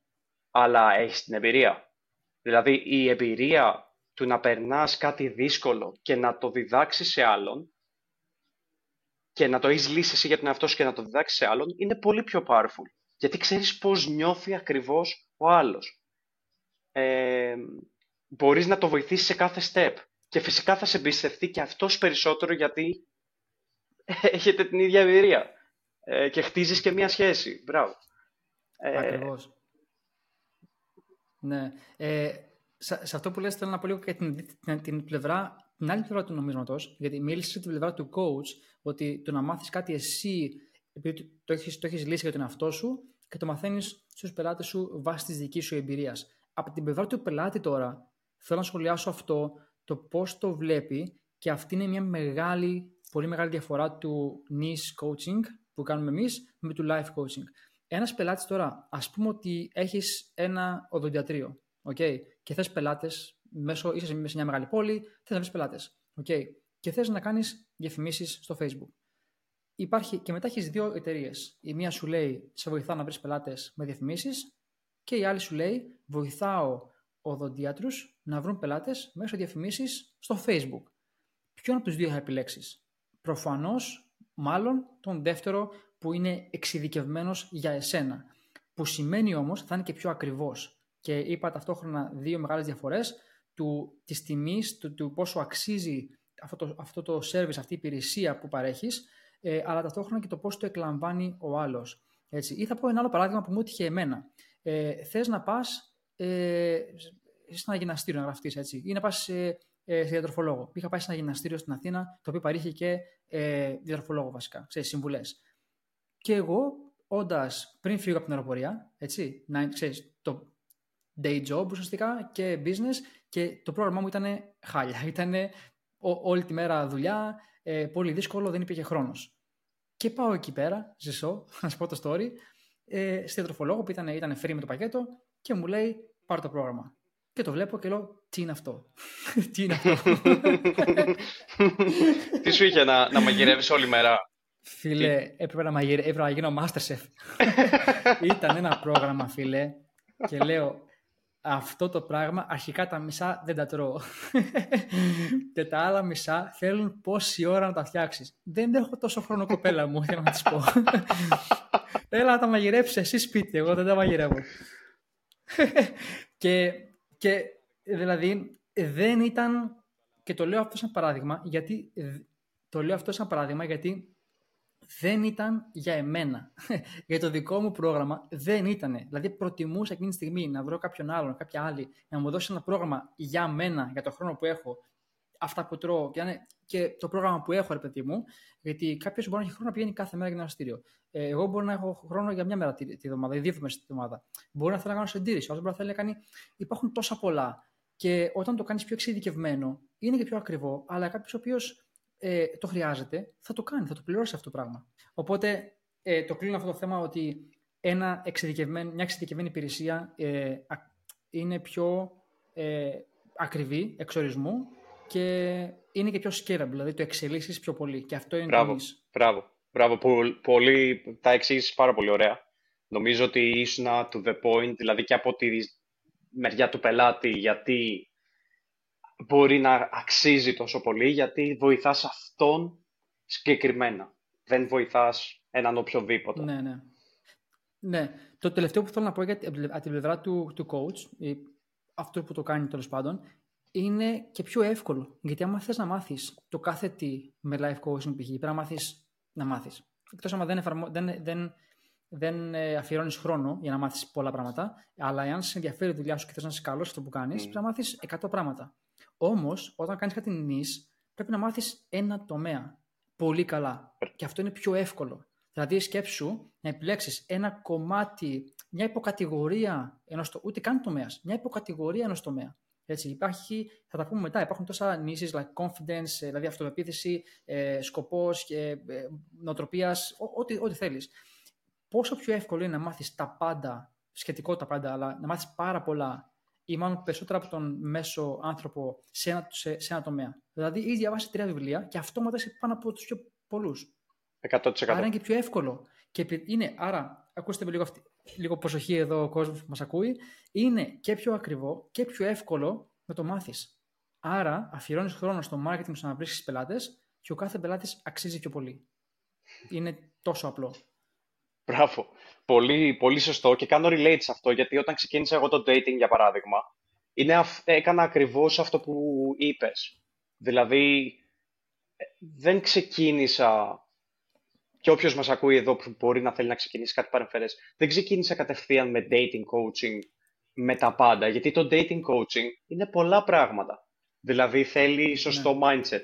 Αλλά έχεις την εμπειρία. Δηλαδή, η εμπειρία του να περνάς κάτι δύσκολο και να το διδάξεις σε άλλον, και να το έχεις λύσει εσύ για τον εαυτό σου και να το διδάξεις σε άλλον, είναι πολύ πιο powerful. Γιατί ξέρεις πώς νιώθει ακριβώς ο άλλος. Ε, Μπορείς να το βοηθήσεις σε κάθε step. Και φυσικά θα σε εμπιστευτεί και αυτός περισσότερο γιατί [LAUGHS] έχετε την ίδια εμπειρία. Ε, και χτίζεις και μία σχέση. Μπράβο. Ε, Ακριβώς. Ναι. Ε, σε, σε, αυτό που λες θέλω να πω λίγο και την, την, την πλευρά, την άλλη πλευρά του νομίσματος, γιατί μίλησες για την πλευρά του coach, ότι το να μάθεις κάτι εσύ, επειδή το έχεις, το έχεις λύσει για τον εαυτό σου και το μαθαίνεις στους πελάτες σου βάσει της δικής σου εμπειρίας. Από την πλευρά του πελάτη τώρα, θέλω να σχολιάσω αυτό, το πώς το βλέπει και αυτή είναι μια μεγάλη, πολύ μεγάλη διαφορά του niche coaching που κάνουμε εμείς με του life coaching. Ένας πελάτης τώρα, ας πούμε ότι έχεις ένα οδοντιατρίο okay, και θες πελάτες, μέσω, είσαι σε μια μεγάλη πόλη, θες να βρεις πελάτες okay, και θες να κάνεις διαφημίσεις στο facebook. Υπάρχει, και μετά έχεις δύο εταιρείες. Η μία σου λέει σε βοηθάω να βρεις πελάτες με διαφημίσεις, και η άλλη σου λέει βοηθάω οδοντίατρου να βρουν πελάτες μέσω διαφημίσει στο Facebook. Ποιον από τους δύο θα επιλέξεις, Προφανώς, μάλλον τον δεύτερο που είναι εξειδικευμένος για εσένα. Που σημαίνει όμως θα είναι και πιο ακριβώς. Και είπα ταυτόχρονα δύο μεγάλες διαφορές του, της τιμής, του, του πόσο αξίζει αυτό το, αυτό το service, αυτή η υπηρεσία που παρέχεις, ε, αλλά ταυτόχρονα και το πώς το εκλαμβάνει ο άλλος. Έτσι. Ή θα πω ένα άλλο παράδειγμα που μου έτυχε εμένα. Ε, θες να πας ε, σε ένα γυμναστήριο να γραφτείς, έτσι, ή να πας ε, ε, σε διατροφολόγο. Είχα πάει σε ένα γυμναστήριο στην Αθήνα, το οποίο παρήχε και ε, διατροφολόγο βασικά, ξέρεις, συμβουλές. Και εγώ, όντας πριν φύγω από την αεροπορία, έτσι, να, ξέρεις, το day job ουσιαστικά και business και το πρόγραμμά μου ήταν χάλια. [LAUGHS] Ήταν όλη τη μέρα δουλειά, ε, πολύ δύσκολο, δεν υπήρχε χρόνος. Και πάω εκεί πέρα, ζησώ, [LAUGHS] να σου πω το story, ε, στη διατροφολόγο που ήταν, ήταν free με το πακέτο και μου λέει πάρε το πρόγραμμα. Και το βλέπω και λέω τι είναι αυτό; [LAUGHS] τι είναι αυτό; [LAUGHS] τι σου είχε να, να μαγειρεύεις όλη μέρα; Φίλε, έπρεπε να, μαγειρε... έπρεπε να γίνω Masterchef. [LAUGHS] ήταν ένα πρόγραμμα, φίλε, και λέω αυτό το πράγμα αρχικά τα μισά δεν τα τρώω. και τα άλλα μισά θέλουν πόση ώρα να τα φτιάξεις. Δεν έχω τόσο χρόνο κοπέλα μου, για να τη πω. Έλα να τα μαγειρέψεις εσύ σπίτι, εγώ δεν τα μαγειρεύω. [LAUGHS] και, και δηλαδή δεν ήταν, και το λέω αυτό σαν παράδειγμα, γιατί το λέω αυτό σαν παράδειγμα γιατί δεν ήταν για εμένα. [LAUGHS] για το δικό μου πρόγραμμα δεν ήταν. Δηλαδή προτιμούσα εκείνη τη στιγμή να βρω κάποιον άλλον, κάποια άλλη, να μου δώσει ένα πρόγραμμα για μένα, για το χρόνο που έχω, αυτά που τρώω και, και το πρόγραμμα που έχω, ρε παιδί μου, γιατί κάποιος μπορεί να έχει χρόνο να πηγαίνει κάθε μέρα για ένα αστήριο. Ε, εγώ μπορεί να έχω χρόνο για μια μέρα τη, τη εβδομάδα ή δύο μέρε τη εβδομάδα. Μπορεί να θέλω να κάνω συντήρηση, άλλο μπορεί να θέλει να κάνει. Υπάρχουν τόσα πολλά. Και όταν το κάνεις πιο εξειδικευμένο, είναι και πιο ακριβό, αλλά κάποιος ο οποίος ε, το χρειάζεται, θα το κάνει, θα το πληρώσει αυτό το πράγμα. Οπότε ε, το κλείνω αυτό το θέμα ότι ένα μια εξειδικευμένη υπηρεσία ε, είναι πιο ε, ακριβή εξορισμού και είναι και πιο scalable, δηλαδή το εξελίσσεις πιο πολύ. Και αυτό είναι μπράβο, το Μπράβο, μπράβο. Πολύ, τα εξήγησες πάρα πολύ ωραία. Νομίζω ότι ήσουν to the point, δηλαδή και από τη μεριά του πελάτη, γιατί μπορεί να αξίζει τόσο πολύ γιατί βοηθάς αυτόν συγκεκριμένα. Δεν βοηθάς έναν οποιοδήποτε. Ναι, ναι. Ναι. Το τελευταίο που θέλω να πω για την πλευρά του, του coach, ή αυτό που το κάνει τέλος πάντων, είναι και πιο εύκολο. Γιατί άμα θες να μάθεις το κάθε τι με life coaching π.χ. πρέπει να μάθεις να μάθεις. Εκτός άμα δεν, εφαρμο... δεν, δεν, δεν ε, αφιερώνεις χρόνο για να μάθεις πολλά πράγματα, αλλά εάν σε ενδιαφέρει η δουλειά σου και θες να είσαι καλός αυτό που κάνεις, mm. πρέπει να μάθεις 100 πράγματα. Όμως, όταν κάνεις κάτι νης, πρέπει να μάθεις ένα τομέα πολύ καλά. Και αυτό είναι πιο εύκολο. Δηλαδή, σκέψου να επιλέξεις ένα κομμάτι, μια υποκατηγορία ενός ούτε καν τομέας, μια υποκατηγορία ενός τομέα. Έτσι, υπάρχει, θα τα πούμε μετά, υπάρχουν τόσα νήσεις, like confidence, ε, δηλαδή αυτοπεποίθηση, ε, σκοπός και ε, νοοτροπίας, ό,τι, ό,τι θέλεις. Πόσο πιο εύκολο είναι να μάθεις τα πάντα, σχετικό τα πάντα, αλλά να μάθεις πάρα πολλά ή μάλλον περισσότερα από τον μέσο άνθρωπο σε ένα, σε, σε ένα τομέα. Δηλαδή, έχει διαβάσεις τρία βιβλία και αυτόματα είσαι πάνω από τους πιο πολλούς. 100%. Άρα είναι και πιο εύκολο. Και είναι, άρα, ακούστε με λίγο, αυτή, λίγο προσοχή εδώ ο κόσμος που μας ακούει, είναι και πιο ακριβό και πιο εύκολο να το μάθεις. Άρα, αφιερώνεις χρόνο στο marketing στο να βρίσκεις πελάτες και ο κάθε πελάτης αξίζει πιο πολύ. είναι τόσο απλό. Μπράβο. Πολύ, πολύ σωστό και κάνω relate σε αυτό γιατί όταν ξεκίνησα εγώ το dating για παράδειγμα είναι, έκανα ακριβώς αυτό που είπες. Δηλαδή δεν ξεκίνησα και όποιος μας ακούει εδώ που μπορεί να θέλει να ξεκινήσει κάτι παρεμφερές, δεν ξεκίνησα κατευθείαν με dating coaching με τα πάντα. Γιατί το dating coaching είναι πολλά πράγματα. Δηλαδή θέλει σωστό ναι. mindset,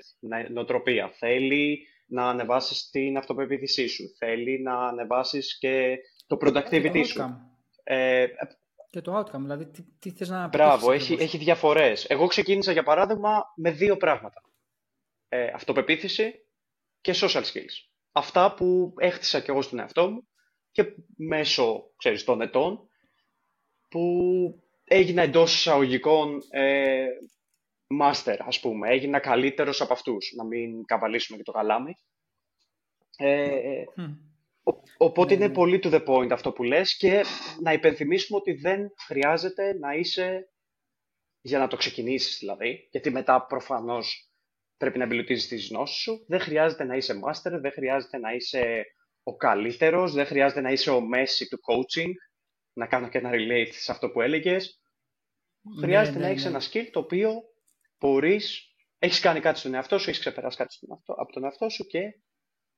νοοτροπία. Θέλει να ανεβάσεις την αυτοπεποίθησή σου. Θέλει να ανεβάσεις και το productivity σου. Ε, και το outcome, δηλαδή τι, τι θες να Μπράβο, έχει, έχει διαφορές. Εγώ ξεκίνησα για παράδειγμα με δύο πράγματα. Ε, αυτοπεποίθηση και social skills αυτά που έχτισα και εγώ στον εαυτό μου και μέσω, ξέρεις, των ετών που έγινα εντός εισαγωγικών ε, master, ας πούμε. Έγινα καλύτερος από αυτούς, να μην καβαλήσουμε και το γαλάμι. Ε, Οπότε είναι ναι, ναι. πολύ to the point αυτό που λες και να υπενθυμίσουμε ότι δεν χρειάζεται να είσαι για να το ξεκινήσεις δηλαδή, γιατί μετά προφανώς πρέπει να εμπλουτίζεις τις γνώσεις σου. Δεν χρειάζεται να είσαι master, δεν χρειάζεται να είσαι ο καλύτερος, δεν χρειάζεται να είσαι ο μέση του coaching. Να κάνω και ένα relate σε αυτό που έλεγες. Ναι, χρειάζεται ναι, να έχεις ναι. ένα skill το οποίο μπορείς, έχεις κάνει κάτι στον εαυτό σου, έχεις ξεπεράσει κάτι στον εαυτό, από τον εαυτό σου και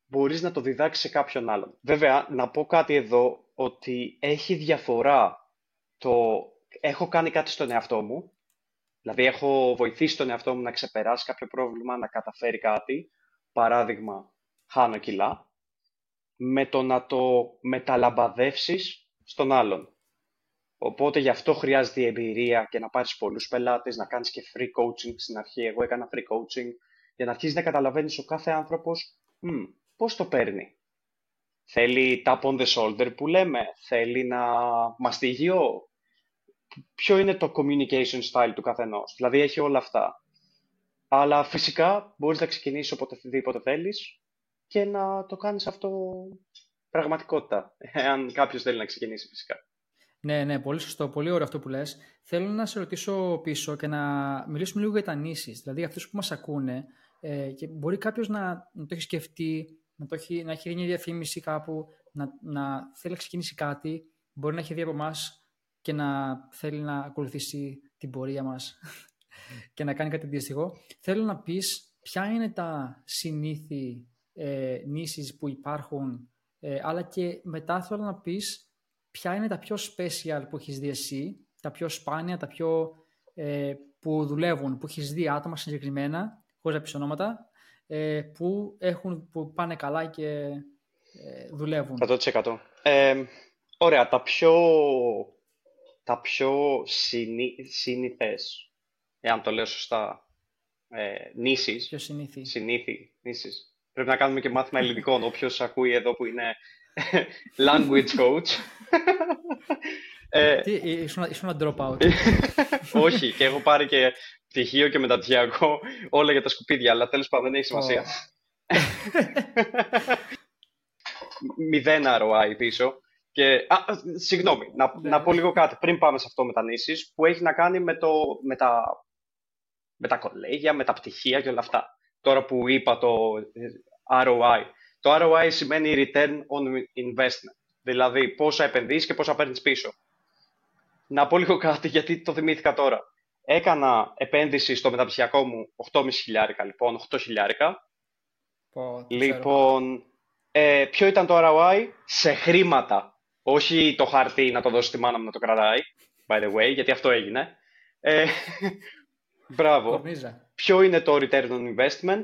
μπορείς να το διδάξεις σε κάποιον άλλον. Βέβαια, να πω κάτι εδώ ότι έχει διαφορά το έχω κάνει κάτι στον εαυτό μου Δηλαδή, έχω βοηθήσει τον εαυτό μου να ξεπεράσει κάποιο πρόβλημα, να καταφέρει κάτι. Παράδειγμα, χάνω κιλά. Με το να το μεταλαμπαδεύσεις στον άλλον. Οπότε γι' αυτό χρειάζεται η εμπειρία και να πάρεις πολλούς πελάτες, να κάνεις και free coaching στην αρχή. Εγώ έκανα free coaching για να αρχίσεις να καταλαβαίνεις ο κάθε άνθρωπος hm, πώς το παίρνει. Θέλει tap on the shoulder που λέμε, θέλει να μαστιγιώ, ποιο είναι το communication style του καθενός. Δηλαδή έχει όλα αυτά. Αλλά φυσικά μπορείς να ξεκινήσεις οποτεδήποτε θέλεις και να το κάνεις αυτό πραγματικότητα, εάν κάποιος θέλει να ξεκινήσει φυσικά. Ναι, ναι, πολύ σωστό, πολύ ωραίο αυτό που λες. Θέλω να σε ρωτήσω πίσω και να μιλήσουμε λίγο για τα νήσεις. Δηλαδή αυτούς που μας ακούνε ε, και μπορεί κάποιος να, να το έχει σκεφτεί, να, το έχει, να έχει δει μια διαφήμιση κάπου, να, να θέλει να ξεκινήσει κάτι, μπορεί να έχει δει από εμάς και να θέλει να ακολουθήσει την πορεία μας [LAUGHS] και να κάνει κάτι αντίστοιχο. Θέλω να πεις ποια είναι τα συνήθη ε, νήσεις που υπάρχουν, ε, αλλά και μετά θέλω να πεις ποια είναι τα πιο special που έχεις δει εσύ, τα πιο σπάνια, τα πιο ε, που δουλεύουν, που έχεις δει άτομα συγκεκριμένα, χωρίς να πεις ονόματα, ε, που, έχουν, που πάνε καλά και ε, δουλεύουν. 100%. Ε, ωραία, τα πιο τα πιο συνή, σύνηθες, εάν το λέω σωστά, ε, νήσεις. Πιο συνήθι. Συνήθι, νήσεις. Πρέπει να κάνουμε και μάθημα ελληνικών, [LAUGHS] όποιος ακούει εδώ που είναι [LAUGHS] language coach. [LAUGHS] ε, Τι, ήσουν, ήσουν drop out. Όχι, και έχω πάρει και πτυχίο και μεταπτυχιακό όλα για τα σκουπίδια, αλλά τέλος πάντων δεν έχει σημασία. Μηδέν ROI πίσω. Και, α, συγγνώμη, να, ναι. να πω λίγο κάτι πριν πάμε σε αυτό με τα νήσεις, που έχει να κάνει με, το, με, τα, με τα κολέγια, με τα πτυχία και όλα αυτά. Τώρα που είπα το ROI. Το ROI σημαίνει Return on Investment. Δηλαδή πόσα επενδύεις και πόσα παίρνεις πίσω. Να πω λίγο κάτι γιατί το θυμήθηκα τώρα. Έκανα επένδυση στο μεταπτυχιακό μου 8,5 χιλιάρικα, λοιπόν, 8 χιλιάρικα. λοιπόν, ε, ποιο ήταν το ROI σε χρήματα. Όχι το χαρτί να το δώσει στη μάνα μου να το κρατάει, by the way, γιατί αυτό έγινε. Ε, [LAUGHS] μπράβο. Ποιο είναι το return on investment?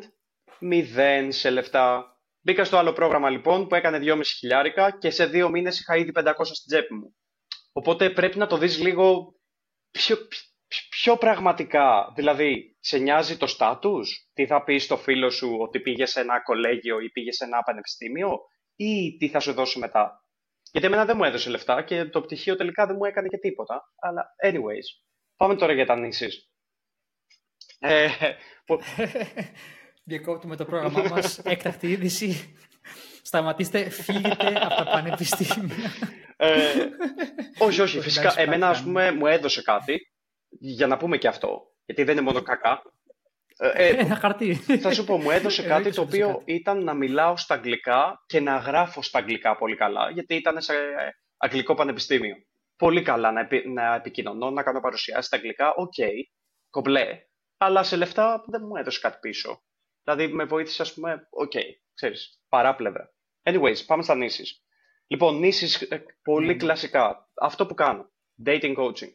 Μηδέν σε λεφτά. Μπήκα στο άλλο πρόγραμμα λοιπόν που έκανε 2,5 χιλιάρικα και σε δύο μήνες είχα ήδη 500 στην τσέπη μου. Οπότε πρέπει να το δεις λίγο πιο, πιο πραγματικά. Δηλαδή, σε νοιάζει το στάτους, τι θα πεις στο φίλο σου ότι πήγε σε ένα κολέγιο ή πήγε σε ένα πανεπιστήμιο; Ή τι θα σου δώσει μετά; Γιατί εμένα δεν μου έδωσε λεφτά και το πτυχίο τελικά δεν μου έκανε και τίποτα. Αλλά anyways, πάμε τώρα για τα νήσεις. Ε, [LAUGHS] Διακόπτουμε το πρόγραμμά μας. [LAUGHS] Έκτακτη είδηση. Σταματήστε, φύγετε από τα πανεπιστήμια. Ε, όχι, όχι. [LAUGHS] Φυσικά, εμένα ας πούμε μου έδωσε κάτι, για να πούμε και αυτό, γιατί δεν είναι μόνο κακά. Ε, ένα χαρτί. Θα σου πω, μου έδωσε κάτι το οποίο ήταν να μιλάω στα αγγλικά και να γράφω στα αγγλικά πολύ καλά, γιατί ήταν σε αγγλικό πανεπιστήμιο. Πολύ καλά να, επι, να επικοινωνώ, να κάνω παρουσιάσεις στα αγγλικά, OK, okay, κομπλέ, αλλά σε λεφτά δεν μου έδωσε κάτι πίσω. Δηλαδή με βοήθησε, ας πούμε, OK, okay, ξέρεις, παράπλευρα. Anyways, πάμε στα niches. Λοιπόν, niches ε, πολύ mm. κλασικά. Αυτό που κάνω, dating coaching,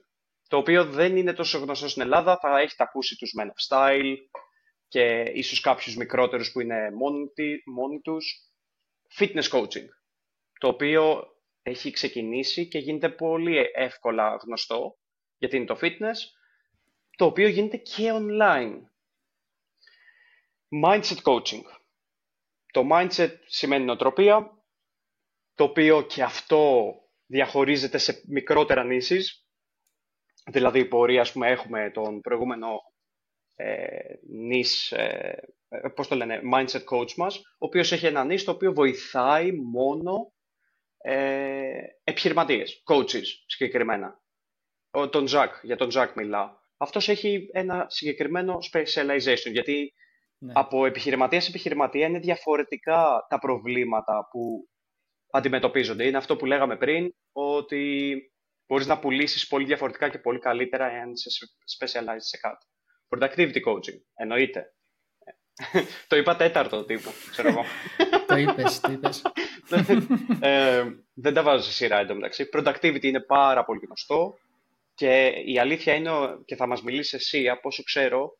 το οποίο δεν είναι τόσο γνωστό στην Ελλάδα, θα έχετε ακούσει τους Men of Style και ίσως κάποιους μικρότερους που είναι μόνοι, μόνοι τους. Fitness coaching, το οποίο έχει ξεκινήσει και γίνεται πολύ εύκολα γνωστό, γιατί είναι το fitness, το οποίο γίνεται και online. Mindset coaching. Το mindset σημαίνει νοοτροπία, το οποίο και αυτό διαχωρίζεται σε μικρότερα νήσεις. Δηλαδή, μπορεί, ας πούμε, έχουμε τον προηγούμενο ε, νης, ε, ε, πώς το λένε, mindset coach μας, ο οποίος έχει ένα νης το οποίο βοηθάει μόνο ε, επιχειρηματίες, coaches συγκεκριμένα. Ο, τον Jack, για τον Jack μιλάω. Αυτός έχει ένα συγκεκριμένο specialization, γιατί ναι. από επιχειρηματία σε επιχειρηματία είναι διαφορετικά τα προβλήματα που αντιμετωπίζονται. Είναι αυτό που λέγαμε πριν, ότι μπορείς να πουλήσεις πολύ διαφορετικά και πολύ καλύτερα εάν είσαι specialized σε κάτι. Productivity coaching, εννοείται. [LAUGHS] το είπα τέταρτο τύπο, ξέρω εγώ. [LAUGHS] το είπες, το είπες. [LAUGHS] ε, δεν τα βάζω σε σειρά εντωμεταξύ. Productivity είναι πάρα πολύ γνωστό και η αλήθεια είναι, και θα μας μιλήσεις εσύ από όσο ξέρω,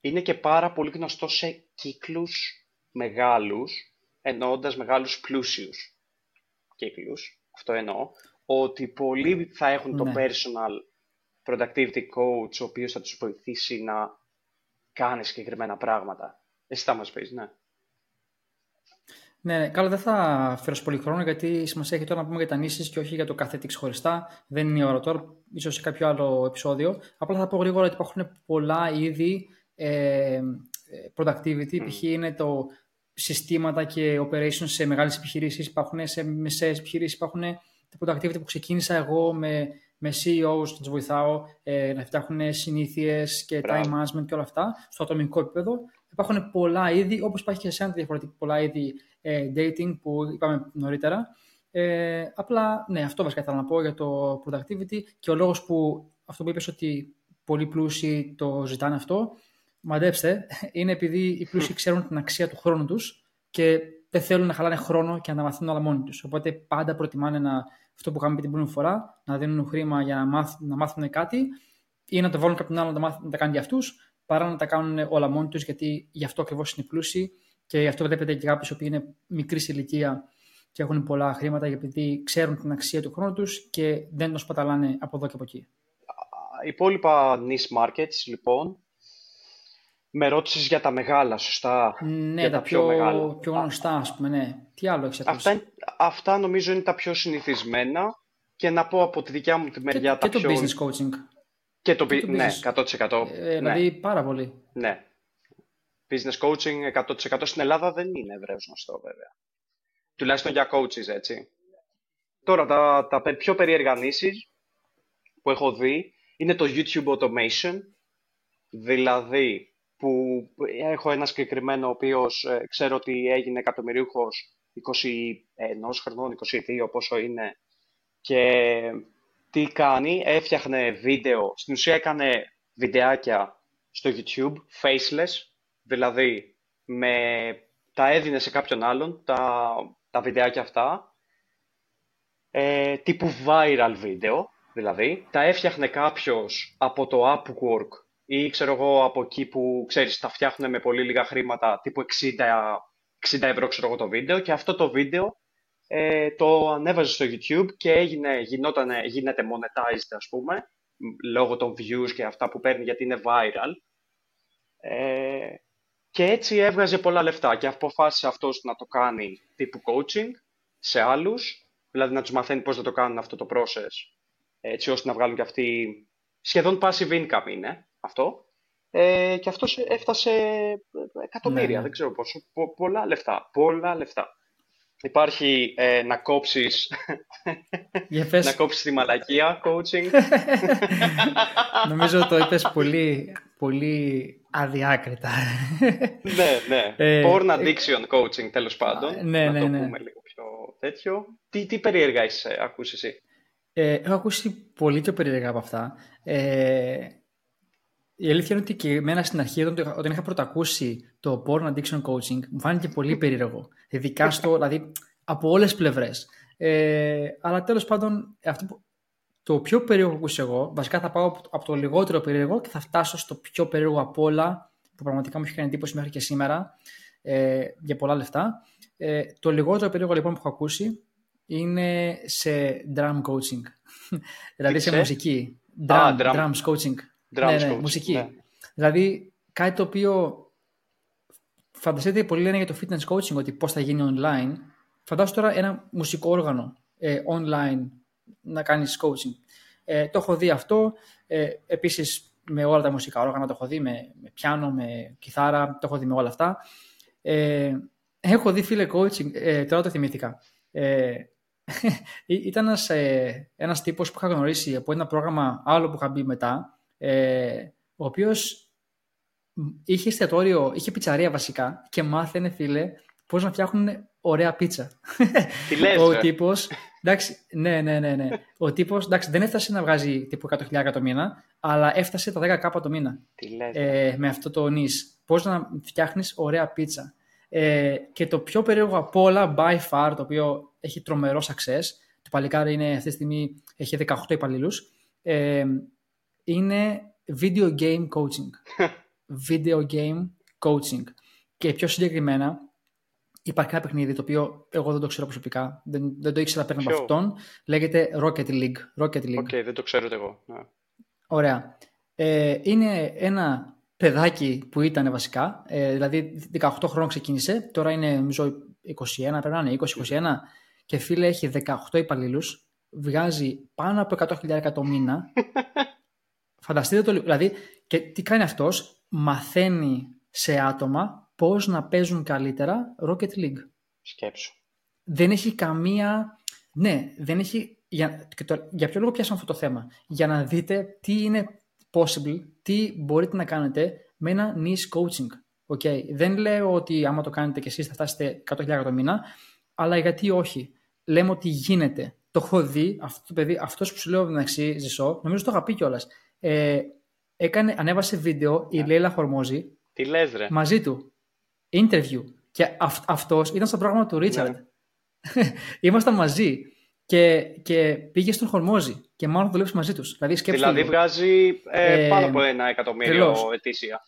είναι και πάρα πολύ γνωστό σε κύκλους μεγάλους, εννοώντας μεγάλους πλούσιους κύκλους, αυτό εννοώ, ότι πολλοί θα έχουν το ναι. personal productivity coach, ο οποίος θα τους βοηθήσει να κάνεις συγκεκριμένα πράγματα. Εσύ θα μας πεις, ναι. Ναι, καλά, δεν θα φέρω πολύ χρόνο γιατί σημασία έχει τώρα να πούμε για τα νήσεις και όχι για το κάθε τι ξεχωριστά. Δεν είναι η ώρα τώρα, ίσως σε κάποιο άλλο επεισόδιο. Απλά θα πω γρήγορα ότι υπάρχουν πολλά είδη ε, productivity. Mm. Π.χ. είναι το συστήματα και operations σε μεγάλες επιχειρήσεις, υπάρχουν σε μεσαίες επιχειρήσεις, υπάρχουν τα productivity που ξεκίνησα εγώ με, με CEOs, να τους βοηθάω ε, να φτιάχνουν συνήθειες και time management και όλα αυτά στο ατομικό επίπεδο. Υπάρχουν πολλά είδη, όπως υπάρχει και σε ένα διαφορετικό πολλά είδη ε, dating που είπαμε νωρίτερα. Ε, απλά, ναι, αυτό βασικά θέλω να πω για το productivity και ο λόγος που αυτό που είπες ότι πολλοί πλούσιοι το ζητάνε αυτό, μαντέψτε, είναι επειδή οι πλούσιοι ξέρουν την αξία του χρόνου τους και δεν θέλουν να χαλάνε χρόνο και να μαθαίνουν όλα μόνοι τους. Οπότε πάντα προτιμάνε να, αυτό που είχαμε πει την πρώτη φορά, να δίνουν χρήμα για να, μάθ, να μάθουν κάτι ή να το βάλουν κάποιον άλλο να, μάθουν, να τα κάνει για αυτούς, παρά να τα κάνουν όλα μόνοι τους, γιατί γι' αυτό ακριβώς είναι πλούσιοι και γι' αυτό βλέπετε και κάποιους που είναι μικρής ηλικία και έχουν πολλά χρήματα, γιατί ξέρουν την αξία του χρόνου τους και δεν τον σπαταλάνε από εδώ και από εκεί. Υπόλοιπα niche markets, λοιπόν, με ρώτησες για τα μεγάλα, σωστά; Ναι, για τα, πιο, πιο, μεγάλα. πιο γνωστά, ας πούμε, ναι. Τι άλλο έχεις αυτά, αυτά νομίζω είναι τα πιο συνηθισμένα και να πω από τη δικιά μου τη μεριά και, τα και πιο... το business coaching. Και το, και το ναι, 100%. Ε, δηλαδή ναι. πάρα πολύ. Ναι, business coaching 100% στην Ελλάδα δεν είναι ευρέως γνωστό βέβαια. Τουλάχιστον για coaches, έτσι. Τώρα, τα, τα πιο περίεργα που έχω δει είναι το YouTube Automation, δηλαδή που έχω ένα συγκεκριμένο ο οποίος ε, ξέρω ότι έγινε εκατομμυρίουχος 21 χρονών, 22 πόσο είναι και τι κάνει, έφτιαχνε βίντεο, στην ουσία έκανε βιντεάκια στο YouTube, faceless, Δηλαδή, με, τα έδινε σε κάποιον άλλον, τα, τα βιντεάκια αυτά, ε, τύπου viral βίντεο, δηλαδή, τα έφτιαχνε κάποιος από το Upwork ή ξέρω εγώ από εκεί που, ξέρεις, τα φτιάχνουν με πολύ λίγα χρήματα, τύπου 60, 60 ευρώ ξέρω εγώ το βίντεο και αυτό το βίντεο ε, το ανέβαζε στο YouTube και έγινε, γινότανε, γίνεται monetized ας πούμε, λόγω των views και αυτά που παίρνει γιατί είναι viral. Ε, και έτσι έβγαζε πολλά λεφτά και αποφάσισε αυτός να το κάνει τύπου coaching σε άλλους, δηλαδή να τους μαθαίνει πώς να το κάνουν αυτό το process, έτσι ώστε να βγάλουν και αυτοί, σχεδόν passive income είναι αυτό. Ε, και αυτός έφτασε εκατομμύρια, ναι, ναι. δεν ξέρω πόσο, πολλά λεφτά, πολλά λεφτά. Υπάρχει ε, να κόψεις [LAUGHS] να κόψεις τη μαλακία coaching. [LAUGHS] Νομίζω το είπες πολύ πολύ αδιάκριτα. [LAUGHS] ναι, ναι. Ε, Porn addiction coaching, τέλος πάντων. Ναι, να ναι, το ναι. πούμε λίγο πιο τέτοιο. Τι, τι περίεργα έχεις ε, ακούσεις εσύ; Ε, έχω ακούσει πολύ πιο περίεργα από αυτά. Ε, η αλήθεια είναι ότι και εμένα στην αρχή, όταν, όταν είχα πρωτακούσει το Porn Addiction Coaching, μου φάνηκε πολύ περίεργο. Ειδικά στο, δηλαδή, από όλες τις πλευρές. Ε, αλλά τέλος πάντων, αυτό που, το πιο περίεργο που ακούσει εγώ, βασικά θα πάω από, από το λιγότερο περίεργο και θα φτάσω στο πιο περίεργο από όλα, που πραγματικά μου έχει κάνει εντύπωση μέχρι και σήμερα, ε, για πολλά λεφτά. Ε, το λιγότερο περίεργο λοιπόν που έχω ακούσει είναι σε drum coaching. δηλαδή σε σε; μουσική. Α, Drum, drum. drums coaching. Drums ναι, ναι, coaching, μουσική. ναι. Δηλαδή κάτι το οποίο φανταστείτε πολλοί λένε για το fitness coaching ότι πώς θα γίνει online. Φαντάσου τώρα ένα μουσικό όργανο ε, online να κάνεις coaching. Ε, το έχω δει αυτό. Ε, επίσης με όλα τα μουσικά όργανα το έχω δει, με, με πιάνο, με κιθάρα, το έχω δει με όλα αυτά. Ε, έχω δει φίλε coaching, ε, τώρα το θυμήθηκα. Ε, [LAUGHS] ήταν ένας, ε, ένας τύπος που είχα γνωρίσει από ένα πρόγραμμα άλλο που είχα μπει μετά, ε, ο οποίος είχε εστιατόριο, είχε πιτσαρία βασικά και μάθαινε φίλε πώς να φτιάχνουν ωραία πίτσα. Τι λες, ο ρε. τύπος, εντάξει, ναι, ναι, ναι, ναι. Ο τύπος, εντάξει, δεν έφτασε να βγάζει τύπου 100.000 το μήνα, αλλά έφτασε τα 10k το μήνα Τι λες, ρε. ε, με αυτό το νης. Πώς να φτιάχνεις ωραία πίτσα. Ε, και το πιο περίεργο από όλα, by far, το οποίο έχει τρομερό success, το παλικάρι είναι αυτή τη στιγμή, έχει 18 υπαλλήλους, ε, είναι video game coaching. [LAUGHS] video game coaching. Και πιο συγκεκριμένα, υπάρχει ένα παιχνίδι το οποίο εγώ δεν το ξέρω προσωπικά, δεν, δεν το ήξερα πριν από Ποιο; αυτόν, λέγεται Rocket League. Rocket League. OK, δεν το ξέρω ούτε εγώ. Ναι. Ωραία. Ε, είναι ένα παιδάκι που ήταν βασικά, ε, δηλαδή 18 χρόνων ξεκίνησε, τώρα είναι νομίζω 21, πρέπει να είναι 20-21 και φίλε έχει 18 υπαλλήλους, βγάζει πάνω από 100.000 το μήνα. [LAUGHS] Φανταστείτε το λίγο. Δηλαδή, και τι κάνει αυτός, μαθαίνει σε άτομα πώς να παίζουν καλύτερα Rocket League. Σκέψου. Δεν έχει καμία... Ναι, δεν έχει... Για, και το- για ποιο λόγο πιάσαμε αυτό το θέμα; Για να δείτε τι είναι possible, τι μπορείτε να κάνετε με ένα niche coaching. Okay. Δεν λέω ότι άμα το κάνετε και εσείς θα φτάσετε 100.000 το μήνα, αλλά γιατί όχι; Λέμε ότι γίνεται. Το έχω δει, αυτό το παιδί, αυτός που σου λέω μεταξύ Ζησό, νομίζω το είχα πει κιόλας. Ε, έκανε, ανέβασε βίντεο η Λέιλα Χορμόζη Τι λες, ρε. μαζί του. Interview. Και αυ- αυτός ήταν στο πρόγραμμα του Ρίτσαρντ. [LAUGHS] Ήμασταν μαζί. Και, και πήγε στον Χορμόζη. Και μάλλον δουλέψει μαζί τους. Δηλαδή σκέψτε Δηλαδή λίγο. βγάζει ε, Ε, πάνω από ένα εκατομμύριο τρελός. ετήσια.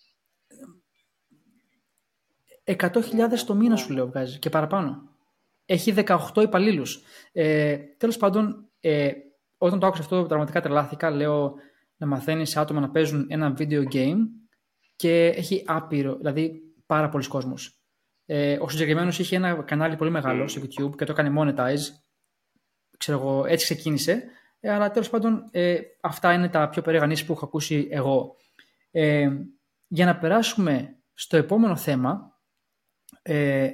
100.000 το μήνα σου λέω βγάζει και παραπάνω. Έχει 18 υπαλλήλους. Ε, Τέλος πάντων, ε, όταν το άκουσα αυτό, πραγματικά τρελάθηκα. Λέω να μαθαίνεις σε άτομα να παίζουν ένα video game και έχει άπειρο, δηλαδή πάρα πολλοί κόσμο. Ε, ο συγκεκριμένος είχε ένα κανάλι πολύ μεγάλο στο YouTube και το έκανε monetize. Ξέρω εγώ, έτσι ξεκίνησε. Ε, αλλά τέλος πάντων, ε, αυτά είναι τα πιο περίεργα νήσι που έχω ακούσει εγώ. Ε, για να περάσουμε στο επόμενο θέμα, ε,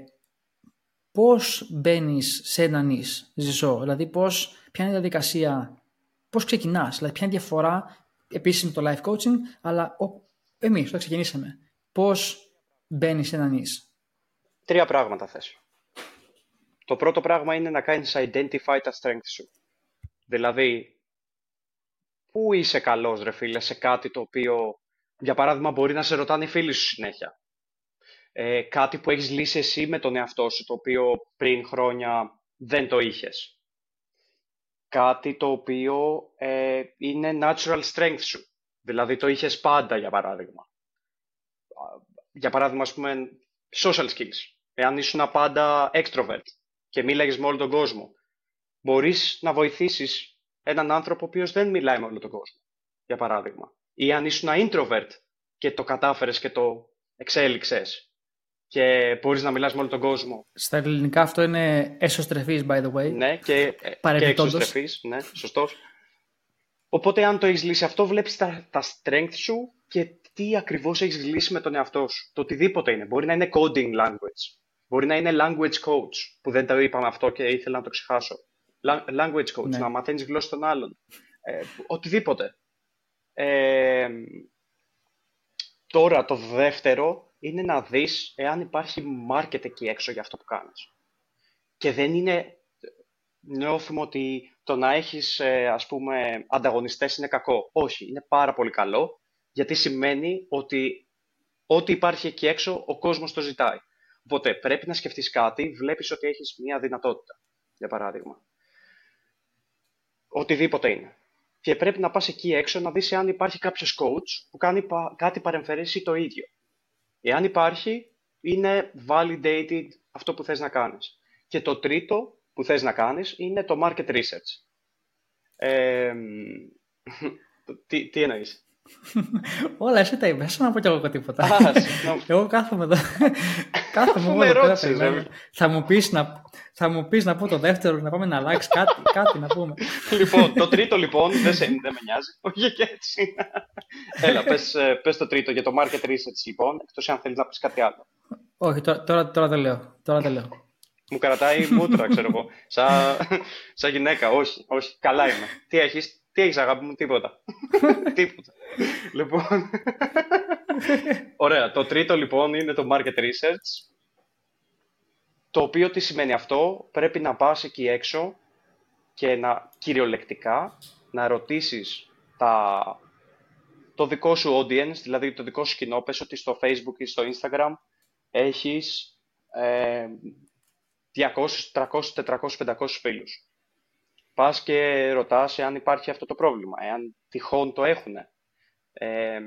πώς μπαίνεις σε ένα νης, ζησό, δηλαδή πώς, ποια είναι η διαδικασία, πώς ξεκινάς, δηλαδή ποια είναι η διαφορά επίσης με το life coaching, αλλά ο, εμείς όταν ξεκινήσαμε, πώς μπαίνεις σε ένα νης. Τρία πράγματα θες. Το πρώτο πράγμα είναι να κάνεις identify τα strengths σου. Δηλαδή, πού είσαι καλός ρε φίλε σε κάτι το οποίο, για παράδειγμα, μπορεί να σε ρωτάνε οι φίλοι σου συνέχεια. Ε, κάτι που έχεις λύσει εσύ με τον εαυτό σου, το οποίο πριν χρόνια δεν το είχες. Κάτι το οποίο ε, είναι natural strength σου. Δηλαδή το είχες πάντα, για παράδειγμα. Α, Για παράδειγμα, ας πούμε, social skills. Εάν ήσουν πάντα extrovert και μίλαγες με όλο τον κόσμο, μπορείς να βοηθήσεις έναν άνθρωπο ο οποίος δεν μιλάει με όλο τον κόσμο, για παράδειγμα. Ή αν ήσουν introvert και το κατάφερες και το εξέλιξες και μπορείς να μιλάς με όλο τον κόσμο. Στα ελληνικά αυτό είναι εσωστρεφής, by the way. Ναι, και, ε, και Παρεμπιπτόντως. εξωστρεφής. Ναι, σωστός. Οπότε αν το έχεις λύσει αυτό, βλέπεις τα, τα strengths σου και τι ακριβώς έχεις λύσει με τον εαυτό σου. Το οτιδήποτε είναι. Μπορεί να είναι coding language. Μπορεί να είναι language coach, που δεν το είπαμε αυτό και ήθελα να το ξεχάσω. La- Language coach, Ναι. να μαθαίνεις γλώσσα των άλλων. Ε, οτιδήποτε. Ε, Τώρα το δεύτερο είναι να δεις εάν υπάρχει market εκεί έξω για αυτό που κάνεις. Και δεν είναι, νιώθουμε ότι το να έχεις ε, ας πούμε ανταγωνιστές είναι κακό. Όχι, είναι πάρα πολύ καλό γιατί σημαίνει ότι ό,τι υπάρχει εκεί έξω ο κόσμος το ζητάει. Οπότε πρέπει να σκεφτείς κάτι, βλέπεις ότι έχεις μια δυνατότητα, για παράδειγμα. Οτιδήποτε είναι. Και πρέπει να πας εκεί έξω να δεις αν υπάρχει κάποιος coach που κάνει κάτι παρεμφερέσει το ίδιο. Εάν υπάρχει, είναι validated αυτό που θες να κάνεις. Και το τρίτο που θες να κάνεις είναι το market research. Ε, [LAUGHS] τι, τι εννοείς; Όλα εσύ τα είπες, να πω κι εγώ τίποτα. εγώ κάθομαι εδώ. κάθομαι εδώ πέρα. Θα μου πεις να, θα μου πεις να πω το δεύτερο, να πάμε να αλλάξει κάτι, κάτι να πούμε. λοιπόν, το τρίτο λοιπόν, δεν, σε, δεν με νοιάζει. Όχι και έτσι. Έλα, πες, ε, πες το τρίτο για το market research λοιπόν, εκτός αν θέλεις να πεις κάτι άλλο. Όχι, τώρα, τώρα, τώρα δεν λέω. Τώρα δεν λέω. Μου κρατάει μούτρα, ξέρω εγώ. Σαν σα γυναίκα, όχι, όχι. Καλά είμαι. Τι έχεις, τι έχεις αγάπη μου, τίποτα. [LAUGHS] τίποτα. λοιπόν, [LAUGHS] ωραία. Το τρίτο λοιπόν είναι το market research. Το οποίο τι σημαίνει αυτό, πρέπει να πας εκεί έξω και να κυριολεκτικά να ρωτήσεις τα, το δικό σου audience, δηλαδή το δικό σου κοινό, πες ότι στο facebook ή στο instagram έχεις ε, 200, 300, 400, 500 φίλους. Πας και ρωτάς εάν υπάρχει αυτό το πρόβλημα, εάν τυχόν το έχουν. Ε,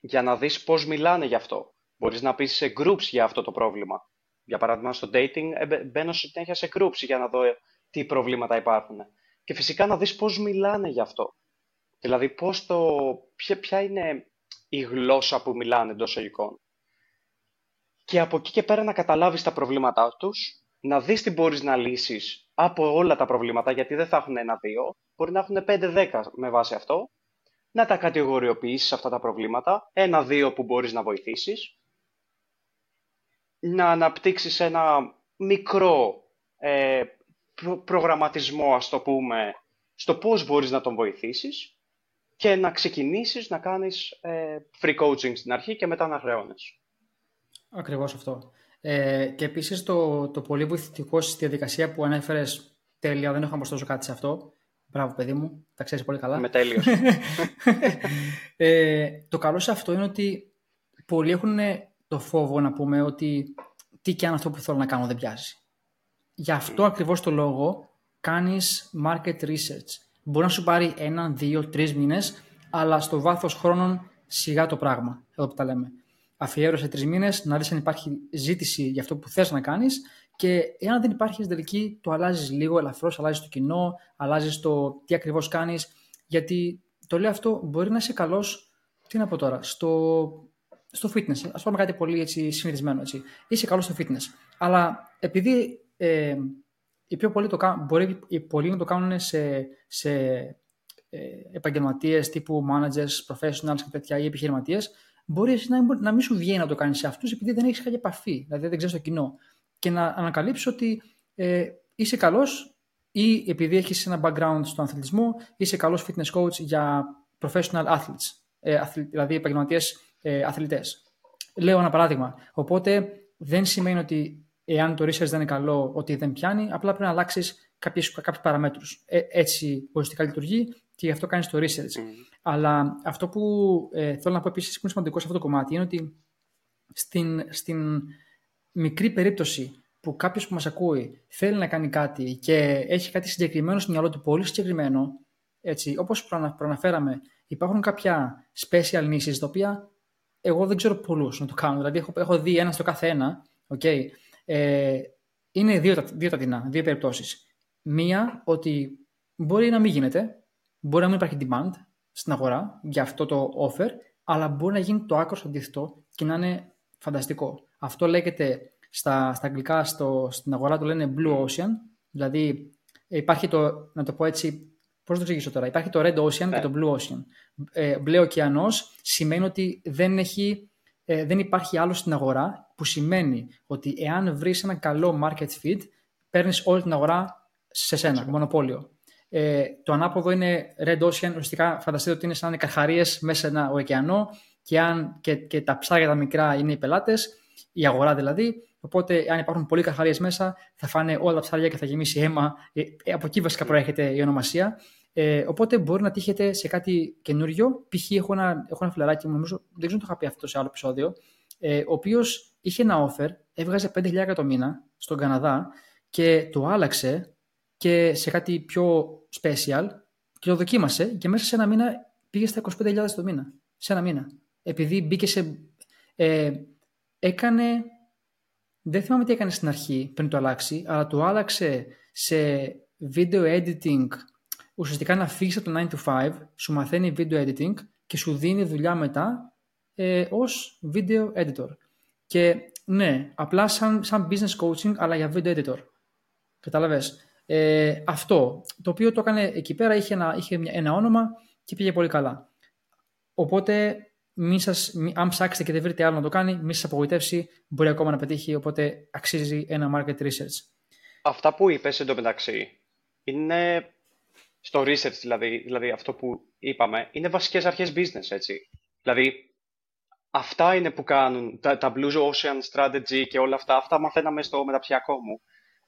για να δεις πώς μιλάνε γι' αυτό. Μπορείς να πεις σε groups για αυτό το πρόβλημα. Για παράδειγμα, στο dating ε, μπαίνω συνέχεια σε groups για να δω ε, τι προβλήματα υπάρχουν. Και φυσικά να δεις πώς μιλάνε γι' αυτό. Δηλαδή, πώς το, ποια, ποια είναι η γλώσσα που μιλάνε εντός εικόν και από εκεί και πέρα να καταλάβεις τα προβλήματά τους, να δεις τι μπορείς να λύσεις από όλα τα προβλήματα, γιατί δεν θα έχουν ένα-δύο, μπορεί να έχουν πέντε-δέκα με βάση αυτό, να τα κατηγοριοποιήσεις αυτά τα προβλήματα, ένα-δύο που μπορείς να βοηθήσεις, να αναπτύξεις ένα μικρό ε, προγραμματισμό, ας το πούμε, στο πώς μπορείς να τον βοηθήσεις και να ξεκινήσεις να κάνεις ε, free coaching στην αρχή και μετά να χρεώνεις. Ακριβώς αυτό. Ε, και επίσης το, το πολύ βοηθητικό στη διαδικασία που ανέφερες τέλεια, δεν έχω να προσθέσω κάτι σε αυτό. Μπράβο, παιδί μου, τα ξέρεις πολύ καλά. Με τέλειος. [LAUGHS] ε, το καλό σε αυτό είναι ότι πολλοί έχουν το φόβο να πούμε ότι τι και αν αυτό που θέλω να κάνω δεν πιάζει. Γι' αυτό mm. ακριβώς το λόγο κάνεις market research. Μπορεί να σου πάρει έναν, δύο, τρεις μήνες, αλλά στο βάθος χρόνων σιγά το πράγμα. Εδώ που τα λέμε αφιέρωσε τρεις μήνες να δεις αν υπάρχει ζήτηση για αυτό που θες να κάνεις και εάν δεν υπάρχει στην τελική, το αλλάζεις λίγο ελαφρώς, αλλάζεις το κοινό, αλλάζεις το τι ακριβώς κάνεις. Γιατί το λέω αυτό, μπορεί να είσαι καλός, τι να πω τώρα, στο, στο fitness. Α πούμε κάτι πολύ έτσι, συνηθισμένο. Έτσι. Είσαι καλός στο fitness. Αλλά επειδή ε, οι πιο πολλοί το κάνουν, μπορεί οι πολλοί να το κάνουν σε, σε ε, επαγγελματίες τύπου managers, professionals και τέτοια ή επιχειρηματίες, μπορείς να, να μην σου βγαίνει να το κάνεις σε αυτούς επειδή δεν έχεις κάποια επαφή, δηλαδή δεν ξέρεις το κοινό. Και να ανακαλύψει ότι ε, είσαι καλός ή επειδή έχεις ένα background στον αθλητισμό, είσαι καλός fitness coach για professional athletes, ε, δηλαδή επαγγελματίες ε, αθλητές. Λέω ένα παράδειγμα. Οπότε δεν σημαίνει ότι εάν το research δεν είναι καλό, ότι δεν πιάνει, απλά πρέπει να αλλάξεις κάποιους παραμέτρους. Ε, έτσι ουσιαστικά λειτουργεί και γι' αυτό κάνεις το research. Αλλά αυτό που ε, θέλω να πω επίσης που είναι σημαντικό σε αυτό το κομμάτι είναι ότι στην, στην μικρή περίπτωση που κάποιος που μας ακούει θέλει να κάνει κάτι και έχει κάτι συγκεκριμένο στο μυαλό του, πολύ συγκεκριμένο, έτσι, όπως προαναφέραμε, υπάρχουν κάποια special niches τα οποία εγώ δεν ξέρω πολλούς να το κάνουν. Δηλαδή, έχω, έχω δει ένα στο κάθε ένα. Okay, ε, είναι δύο, δύο τα τεινά, δύο περιπτώσεις. Μία, ότι μπορεί να μην γίνεται, μπορεί να μην υπάρχει demand, στην αγορά για αυτό το offer, αλλά μπορεί να γίνει το άκρος αντίθετο και να είναι φανταστικό. Αυτό λέγεται στα, στα αγγλικά στο, στην αγορά το λένε Blue Ocean, δηλαδή υπάρχει το, να το πω έτσι, πώς το εξηγήσω τώρα, υπάρχει το Red Ocean και ναι. το Blue Ocean. Ε, μπλε ωκεανός σημαίνει ότι δεν, έχει, ε, δεν υπάρχει άλλο στην αγορά, που σημαίνει ότι εάν βρεις ένα καλό market fit, παίρνεις όλη την αγορά σε σένα, μονοπόλιο. Ε, το ανάποδο είναι Red Ocean, ουσιαστικά φανταστείτε ότι είναι σαν καρχαρίες μέσα σε ένα ωκεανό και, αν, και, και τα ψάρια τα μικρά είναι οι πελάτες, η αγορά δηλαδή. Οπότε, αν υπάρχουν πολλοί καθαρίε μέσα, θα φάνε όλα τα ψάρια και θα γεμίσει αίμα. Ε, ε, από εκεί βασικά προέρχεται η ονομασία. Ε, οπότε μπορεί να τύχετε σε κάτι καινούριο. Π.χ. έχω ένα, έχω ένα φιλαράκι μου, νομίζω, δεν ξέρω αν το είχα πει αυτό σε άλλο επεισόδιο, ε, ο οποίος είχε ένα offer, έβγαζε 5.000 το μήνα στον Καναδά και το άλλαξε και σε κάτι πιο special και το δοκίμασε και μέσα σε ένα μήνα πήγε στα 25.000 το μήνα. Σε ένα μήνα. Επειδή μπήκε σε. Ε, έκανε. Δεν θυμάμαι τι έκανε στην αρχή πριν το αλλάξει, αλλά το άλλαξε σε video editing. Ουσιαστικά να φύγεις από το 9 to 5, σου μαθαίνει video editing και σου δίνει δουλειά μετά ε, ως video editor. Και ναι, απλά σαν, σαν business coaching, αλλά για video editor. Κατάλαβες. Ε, αυτό, το οποίο το έκανε εκεί πέρα, είχε ένα, είχε ένα όνομα και πήγε πολύ καλά. Οπότε, μη σας, μη, αν ψάξετε και δεν βρείτε άλλο να το κάνει, μη σας απογοητεύσει, μπορεί ακόμα να πετύχει, οπότε αξίζει ένα market research. Αυτά που είπες εντωμεταξύ, είναι στο research δηλαδή, δηλαδή αυτό που είπαμε, είναι βασικές αρχές business, έτσι. Δηλαδή, αυτά είναι που κάνουν τα, τα Blue Ocean Strategy και όλα αυτά. Αυτά μαθαίναμε στο μεταπτυχιακό μου.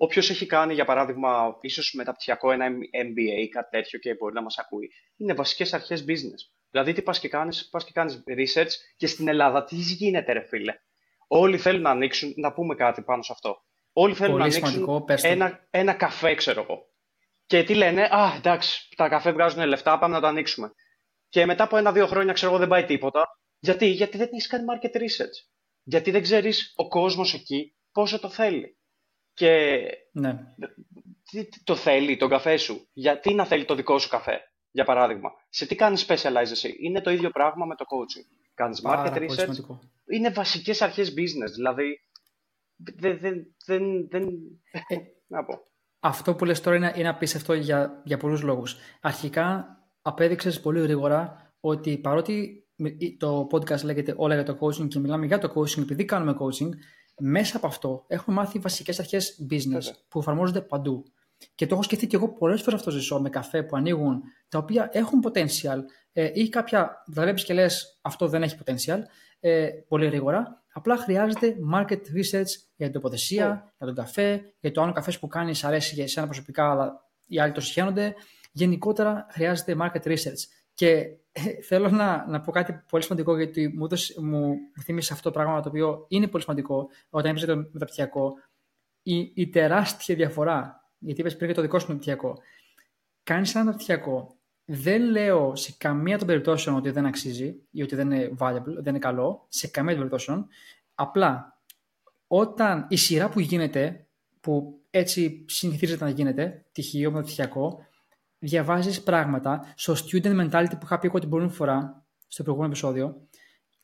Όποιος έχει κάνει, για παράδειγμα, ίσως μεταπτυχιακό ένα MBA ή κάτι τέτοιο και μπορεί να μας ακούει, είναι βασικές αρχές business. Δηλαδή, τι πας και κάνεις, πας και κάνεις research και στην Ελλάδα τι γίνεται, ρε φίλε; Όλοι θέλουν να ανοίξουν, να πούμε κάτι πάνω σε αυτό. Όλοι θέλουν να ανοίξουν ένα, ένα καφέ, ξέρω εγώ. Και τι λένε, Α, εντάξει, τα καφέ βγάζουν λεφτά, πάμε να το ανοίξουμε. Και μετά από ένα-δύο χρόνια, ξέρω εγώ, δεν πάει τίποτα. Γιατί, Γιατί δεν έχεις κάνει market research. Γιατί δεν ξέρεις ο κόσμος εκεί πόσο το θέλει. Και ναι. τι το θέλει τον καφέ σου; Γιατί να θέλει το δικό σου καφέ, για παράδειγμα; Σε τι κάνεις specialize εσύ; Είναι το ίδιο πράγμα με το coaching. Κάνεις market research; Είναι βασικές αρχές business. Δηλαδή, δεν... δεν, δεν, δεν... Ε, [LAUGHS] να πω. Αυτό που λες τώρα είναι, είναι απίστευτο για, για πολλούς λόγους. Αρχικά, απέδειξες πολύ γρήγορα ότι παρότι το podcast λέγεται όλα για το coaching και μιλάμε για το coaching επειδή κάνουμε coaching, μέσα από αυτό έχουμε μάθει βασικές αρχές business που εφαρμόζονται παντού. Και το έχω σκεφτεί και εγώ πολλές φορές αυτό ζήσω με καφέ που ανοίγουν, τα οποία έχουν potential ε, ή κάποια τα βλέπει και λες αυτό δεν έχει potential ε, πολύ γρήγορα. Απλά χρειάζεται market research για την τοποθεσία, για τον καφέ, για το άλλο καφές που κάνεις αρέσει για εσένα προσωπικά, αλλά οι άλλοι το συχαίνονται. Γενικότερα χρειάζεται market research. Και ε, θέλω να, να πω κάτι πολύ σημαντικό, γιατί μου, μου, μου θύμισε αυτό το πράγμα το οποίο είναι πολύ σημαντικό όταν έπαιζε το μεταπτυχιακό. Η, η τεράστια διαφορά, γιατί είπες πριν για το δικό σου μεταπτυχιακό. Κάνεις ένα μεταπτυχιακό. Δεν λέω σε καμία των περιπτώσεων ότι δεν αξίζει ή ότι δεν είναι valuable, δεν είναι καλό. Σε καμία των περιπτώσεων. Απλά όταν η σειρά που γίνεται, που έτσι συνηθίζεται να γίνεται, τυχείο, μεταπτυχιακό, διαβάζεις πράγματα στο student mentality που είχα πει εγώ την προηγούμενη φορά, στο προηγούμενο επεισόδιο,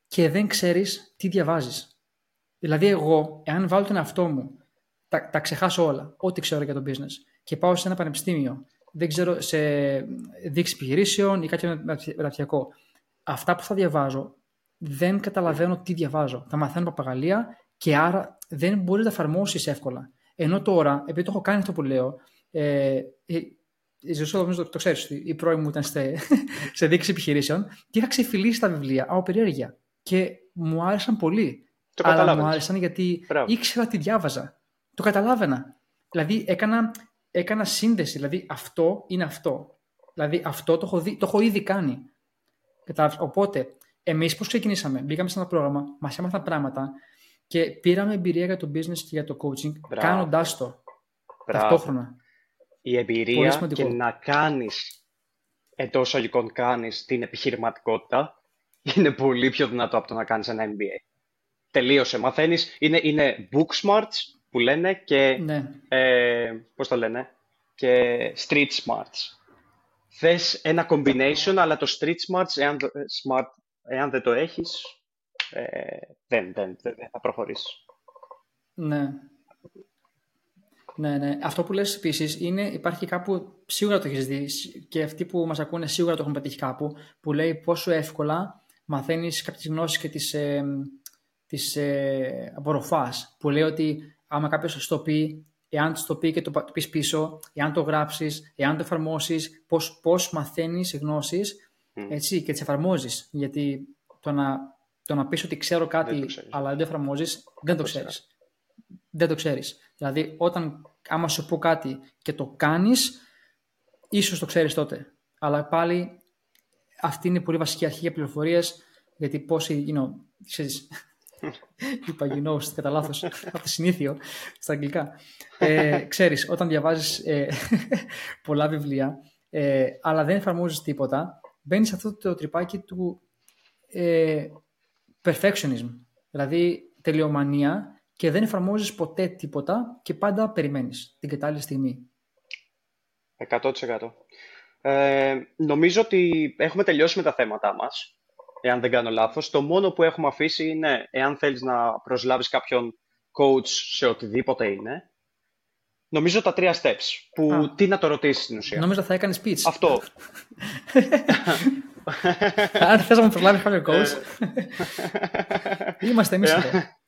και δεν ξέρεις τι διαβάζεις. Δηλαδή, εγώ, εάν βάλω τον εαυτό μου, τα, τα ξεχάσω όλα, ό,τι ξέρω για το business, και πάω σε ένα πανεπιστήμιο, δεν ξέρω, σε δείξη επιχειρήσεων ή κάτι μεταπτυχιακό. Αυτά που θα διαβάζω, δεν καταλαβαίνω τι διαβάζω. Θα μαθαίνω παπαγαλία και άρα δεν μπορεί να τα εφαρμόσεις εύκολα. Ενώ τώρα, επειδή το έχω κάνει αυτό που λέω, ε, η Ζωσό νομίζω το, το ξέρει, η πρώην μου ήταν σε, σε δείξη επιχειρήσεων και είχα ξεφυλίσει τα βιβλία από περιέργεια. Και μου άρεσαν πολύ. Το αλλά μου άρεσαν γιατί Μπράβο. ήξερα τι διάβαζα. Το καταλάβαινα. Δηλαδή έκανα, έκανα σύνδεση. Δηλαδή αυτό είναι αυτό. Δηλαδή αυτό το έχω, δει, το έχω ήδη κάνει. Κατάλαβες; Οπότε, εμείς πώς ξεκινήσαμε; Μπήκαμε σε ένα πρόγραμμα, μας έμαθαν πράγματα και πήραμε εμπειρία για το business και για το coaching κάνοντάς το. Μπράβο. Ταυτόχρονα η εμπειρία και να κάνεις εντός ολικών κάνεις την επιχειρηματικότητα είναι πολύ πιο δυνατό από το να κάνεις ένα MBA. Τελείωσε. Μαθαίνεις, είναι, είναι book smarts που λένε και, ναι. ε, πώς το λένε, και street smarts. Θες ένα combination, αλλά το street smarts, εάν, smart, εάν δεν το έχεις, ε, δεν, δεν, δεν θα προχωρήσεις. Ναι. Ναι, ναι. Αυτό που λες επίσης είναι, υπάρχει κάπου, σίγουρα το έχεις δει και αυτοί που μας ακούνε σίγουρα το έχουν πετύχει κάπου, που λέει πόσο εύκολα μαθαίνεις κάποιες γνώσεις και τις, ε, τις ε, απορροφάς. Που λέει ότι άμα κάποιος το πει, εάν το πει και το, το πεις πίσω, εάν το γράψεις, εάν το εφαρμόσεις, πώς, πώς μαθαίνεις γνώσεις έτσι, και τις εφαρμόζεις. Γιατί το να Το να πεις ότι ξέρω κάτι, αλλά δεν το εφαρμόζεις, δεν το ξέρεις. Δεν το ξέρεις. Δηλαδή, όταν άμα σου πω κάτι και το κάνεις, ίσως το ξέρεις τότε. Αλλά πάλι αυτή είναι πολύ βασική αρχή για πληροφορίες, γιατί πόσοι, you know, ξέρεις, [LAUGHS] είπα you know, κατά λάθος, [LAUGHS] από το συνήθιο, στα αγγλικά. Ε, ξέρεις, όταν διαβάζεις ε, [LAUGHS] πολλά βιβλία, ε, αλλά δεν εφαρμόζεις τίποτα, μπαίνεις σε αυτό το τρυπάκι του ε, perfectionism, δηλαδή τελειομανία και δεν εφαρμόζεις ποτέ τίποτα και πάντα περιμένεις την κατάλληλη στιγμή. 100%. Ε, νομίζω ότι έχουμε τελειώσει με τα θέματά μας, εάν δεν κάνω λάθος. Το μόνο που έχουμε αφήσει είναι, εάν θέλεις να προσλάβεις κάποιον coach σε οτιδήποτε είναι, νομίζω τα τρία steps, που τι να το ρωτήσεις στην ουσία. Νομίζω θα έκανες speech. Αυτό. [LAUGHS] Αν θες να μου προσλάβεις κάποιο coach, είμαστε εμείς εδώ. [LAUGHS]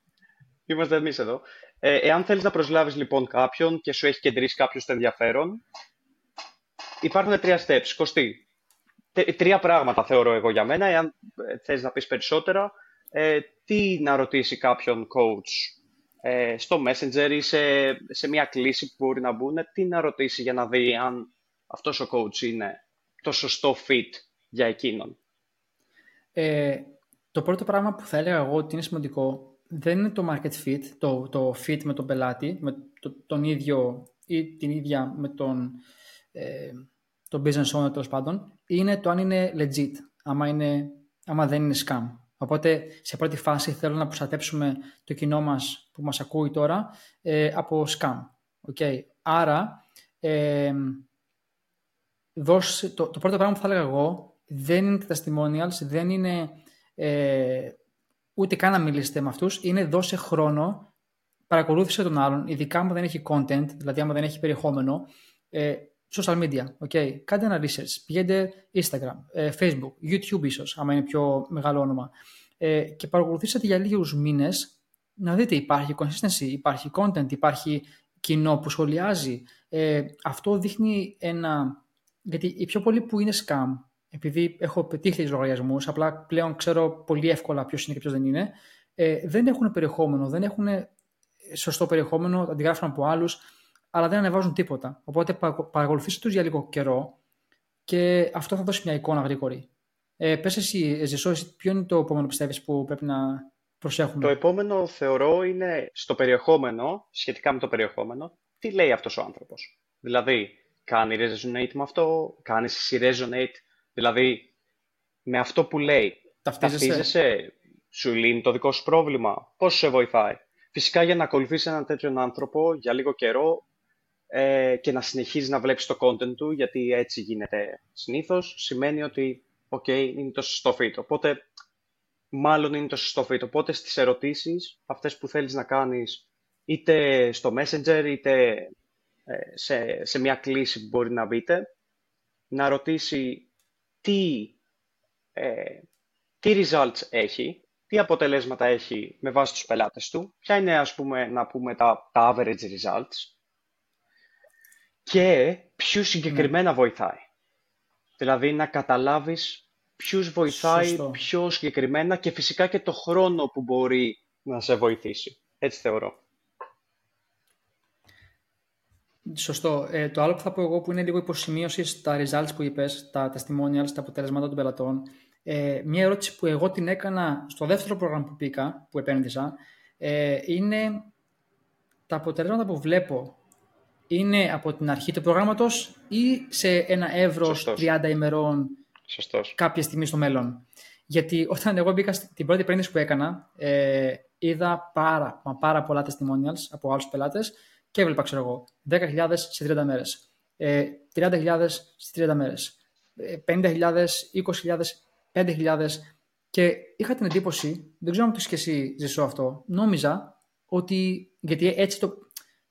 Είμαστε εμείς εδώ. Ε, εάν θέλεις να προσλάβεις λοιπόν κάποιον και σου έχει κεντρήσει κάποιος στο ενδιαφέρον, υπάρχουν τρία steps. Κωστή, τρία πράγματα θεωρώ εγώ για μένα. Εάν ε, θες να πεις περισσότερα, ε, τι να ρωτήσει κάποιον coach ε, στο Messenger ή σε, σε μια κλίση που μπορεί να μπουν, τι να ρωτήσει για να δει αν αυτός ο coach είναι το σωστό fit για εκείνον. Ε, το πρώτο πράγμα που θα έλεγα εγώ ότι είναι σημαντικό δεν είναι το market fit, το, το fit με τον πελάτη, με τον ίδιο ή την ίδια με τον, ε, τον business owner τέλος πάντων, είναι το αν είναι legit, άμα, είναι, άμα δεν είναι scam. Οπότε σε πρώτη φάση θέλω να προστατέψουμε το κοινό μας που μας ακούει τώρα ε, από scam. Okay. Άρα ε, δώσε, το, το πρώτο πράγμα που θα έλεγα εγώ δεν είναι τα testimonials, δεν είναι ε, ούτε καν να μιλήσετε με αυτούς, είναι δώσε χρόνο, παρακολούθησε τον άλλον, ειδικά αν δεν έχει content, δηλαδή αν δεν έχει περιεχόμενο, ε, social media, okay. κάντε ένα research, πηγαίνετε Instagram, ε, Facebook, YouTube ίσως, άμα είναι πιο μεγάλο όνομα, ε, και παρακολουθήσατε για λίγους μήνες να δείτε υπάρχει consistency, υπάρχει content, υπάρχει κοινό που σχολιάζει. Ε, αυτό δείχνει ένα... Γιατί οι πιο πολλοί που είναι scam, επειδή έχω πετύχει τις λογαριασμούς, απλά πλέον ξέρω πολύ εύκολα ποιος είναι και ποιος δεν είναι, ε, δεν έχουν περιεχόμενο, δεν έχουν σωστό περιεχόμενο, αντιγράφουν από άλλους, αλλά δεν ανεβάζουν τίποτα. Οπότε παρακολουθήστε τους για λίγο καιρό και αυτό θα δώσει μια εικόνα γρήγορη. Ε, πες εσύ, Ζεσό, ποιο είναι το επόμενο πιστεύεις που πρέπει να προσέχουμε; Το επόμενο θεωρώ είναι στο περιεχόμενο, σχετικά με το περιεχόμενο, τι λέει αυτός ο άνθρωπος. Δηλαδή, κάνει resonate με αυτό, κάνει εσύ resonate, δηλαδή με αυτό που λέει. Ταυτίζεσαι. Ταυτίζεσαι, σου λύνει το δικό σου πρόβλημα, πώς σε βοηθάει. Φυσικά για να ακολουθήσει έναν τέτοιον άνθρωπο για λίγο καιρό ε, και να συνεχίζεις να βλέπεις το content του, γιατί έτσι γίνεται συνήθως, σημαίνει ότι OK, okay, είναι το σωστό fit. Οπότε, μάλλον είναι το σωστό fit. Οπότε, στις ερωτήσεις, αυτές που θέλεις να κάνεις, είτε στο Messenger, είτε ε, σε, σε μια κλήση που μπορεί να μπείτε, να ρωτήσει τι, ε, τι results έχει, τι αποτελέσματα έχει με βάση τους πελάτες του, ποια είναι ας πούμε να πούμε τα, τα average results και ποιους συγκεκριμένα βοηθάει. Δηλαδή να καταλάβεις ποιους βοηθάει Σωστό. πιο συγκεκριμένα και φυσικά και το χρόνο που μπορεί να σε βοηθήσει. Έτσι θεωρώ. Σωστό. Ε, το άλλο που θα πω εγώ που είναι λίγο υποσημείωση στα results που είπες, τα testimonials, τα αποτελέσματα των πελατών. Ε, μια ερώτηση που εγώ την έκανα στο δεύτερο πρόγραμμα που πήγα, που επένδυσα, ε, είναι τα αποτελέσματα που βλέπω είναι από την αρχή του προγράμματος ή σε ένα εύρος 30 ημερών Σωστός. κάποια στιγμή στο μέλλον. Γιατί όταν εγώ μπήκα στην πρώτη επένδυση που έκανα, ε, είδα πάρα, μα πάρα πολλά testimonials από άλλους πελάτες και έβλεπα, ξέρω εγώ, 10.000 σε 30 μέρες, ε, 30.000 σε 30 μέρες, 50.000, 20.000, 5.000 και είχα την εντύπωση, δεν ξέρω αν το είσαι και εσύ ζησό αυτό, νόμιζα ότι, γιατί έτσι το,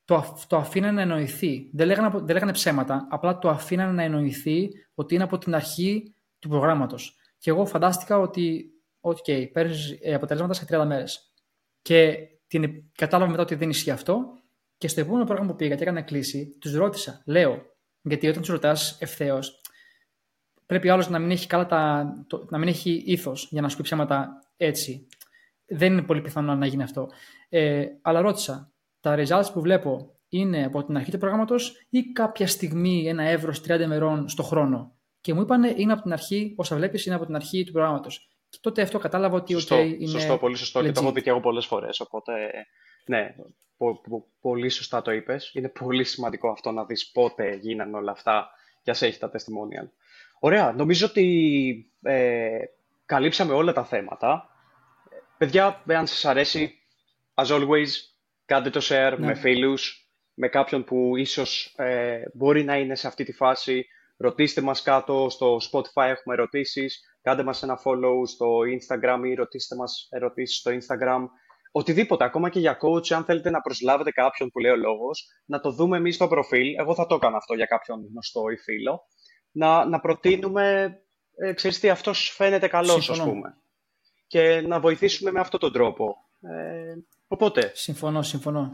το, το αφήνανε να εννοηθεί. Δεν λέγανε, δεν λέγανε ψέματα, απλά το αφήνανε να εννοηθεί ότι είναι από την αρχή του προγράμματος. Και εγώ φαντάστηκα ότι, ok, παίρνεις ε, αποτελέσματα σε 30 μέρες. Και την κατάλαβα μετά ότι δεν ισχύει αυτό. Και στο επόμενο πρόγραμμα που πήγα και έκανα κλίση, τους ρώτησα, λέω, γιατί όταν τους ρωτάς ευθέως, πρέπει ο άλλος να μην έχει καλά τα, το, να μην έχει ήθος για να σου πει ψέματα έτσι. δεν είναι πολύ πιθανό να γίνει αυτό. Ε, αλλά ρώτησα, τα results που βλέπω είναι από την αρχή του προγράμματος ή κάποια στιγμή ένα εύρος 30 ημερών στο χρόνο; Και μου είπαν είναι από την αρχή, όσα βλέπεις, είναι από την αρχή του προγράμματος. Και τότε αυτό κατάλαβα ότι σωστό, okay, είναι. Σωστό, πολύ σωστό. Και το έχω δει και εγώ πολλές φορές. Οπότε, ναι, πο, πο, πολύ σωστά το είπες. Είναι πολύ σημαντικό αυτό να δεις πότε γίνανε όλα αυτά και ας έχει τα testimonial. Ωραία. Νομίζω ότι ε, καλύψαμε όλα τα θέματα. Παιδιά, αν σας αρέσει, as always, κάντε το share ναι. με φίλους, με κάποιον που ίσως ε, μπορεί να είναι σε αυτή τη φάση. Ρωτήστε μας κάτω στο Spotify, έχουμε ερωτήσεις. Κάντε μας ένα follow στο Instagram ή ρωτήστε μας ερωτήσεις στο Instagram. Οτιδήποτε, ακόμα και για coach, αν θέλετε να προσλάβετε κάποιον που λέει ο λόγος, να το δούμε εμείς στο προφίλ. Εγώ θα το έκανα αυτό για κάποιον γνωστό ή φίλο. Να, να προτείνουμε, ε, ξέρεις τι, αυτός φαίνεται καλός, ας πούμε. Και να βοηθήσουμε με αυτόν τον τρόπο. Ε, οπότε... Συμφωνώ, συμφωνώ.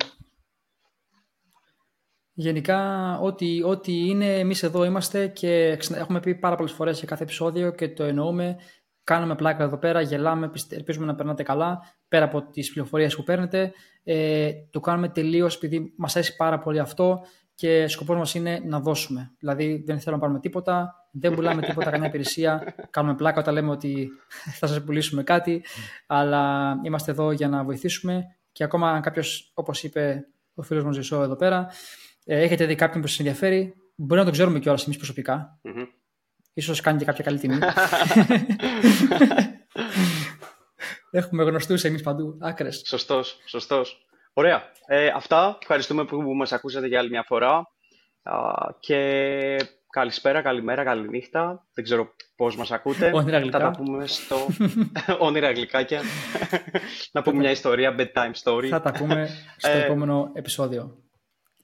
Γενικά, ό,τι, ό,τι είναι, εμείς εδώ είμαστε και έχουμε πει πάρα πολλές φορές σε κάθε επεισόδιο και το εννοούμε. Κάνουμε πλάκα εδώ πέρα, γελάμε, ελπίζουμε να περνάτε καλά, πέρα από τις πληροφορίες που παίρνετε. Ε, το κάνουμε τελείως επειδή μας αρέσει πάρα πολύ αυτό και σκοπός μας είναι να δώσουμε. Δηλαδή δεν θέλω να πάρουμε τίποτα, δεν πουλάμε τίποτα, κανένα υπηρεσία, κάνουμε πλάκα όταν λέμε ότι [LAUGHS] θα σας πουλήσουμε κάτι, αλλά είμαστε εδώ για να βοηθήσουμε και ακόμα αν κάποιος, όπως είπε ο φίλος μου Ζησό εδώ πέρα, ε, έχετε δει κάποιον που σας ενδιαφέρει, μπορεί να το ξέρουμε κιόλας εμείς προσωπικά. Mm-hmm. Ίσως κάνει και κάποια καλή τιμή. [LAUGHS] Έχουμε γνωστούς εμείς παντού, άκρες. Σωστός, σωστός. Ωραία. Ε, αυτά. Ευχαριστούμε που μας ακούσατε για άλλη μια φορά. και καλησπέρα, καλημέρα, καληνύχτα. Δεν ξέρω πώς μας ακούτε. Όνειρα γλυκά. Θα τα πούμε στο... [LAUGHS] Όνειρα γλυκάκια. να πούμε μια ιστορία, bedtime story. Θα τα πούμε στο ε, επόμενο επεισόδιο.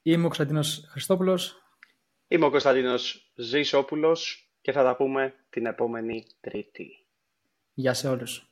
Είμαι ο Κωνσταντίνος Χριστόπουλος. Είμαι ο Κωνσταντίνος Ζήσόπουλος και θα τα πούμε την επόμενη Τρίτη. Γεια σε όλους.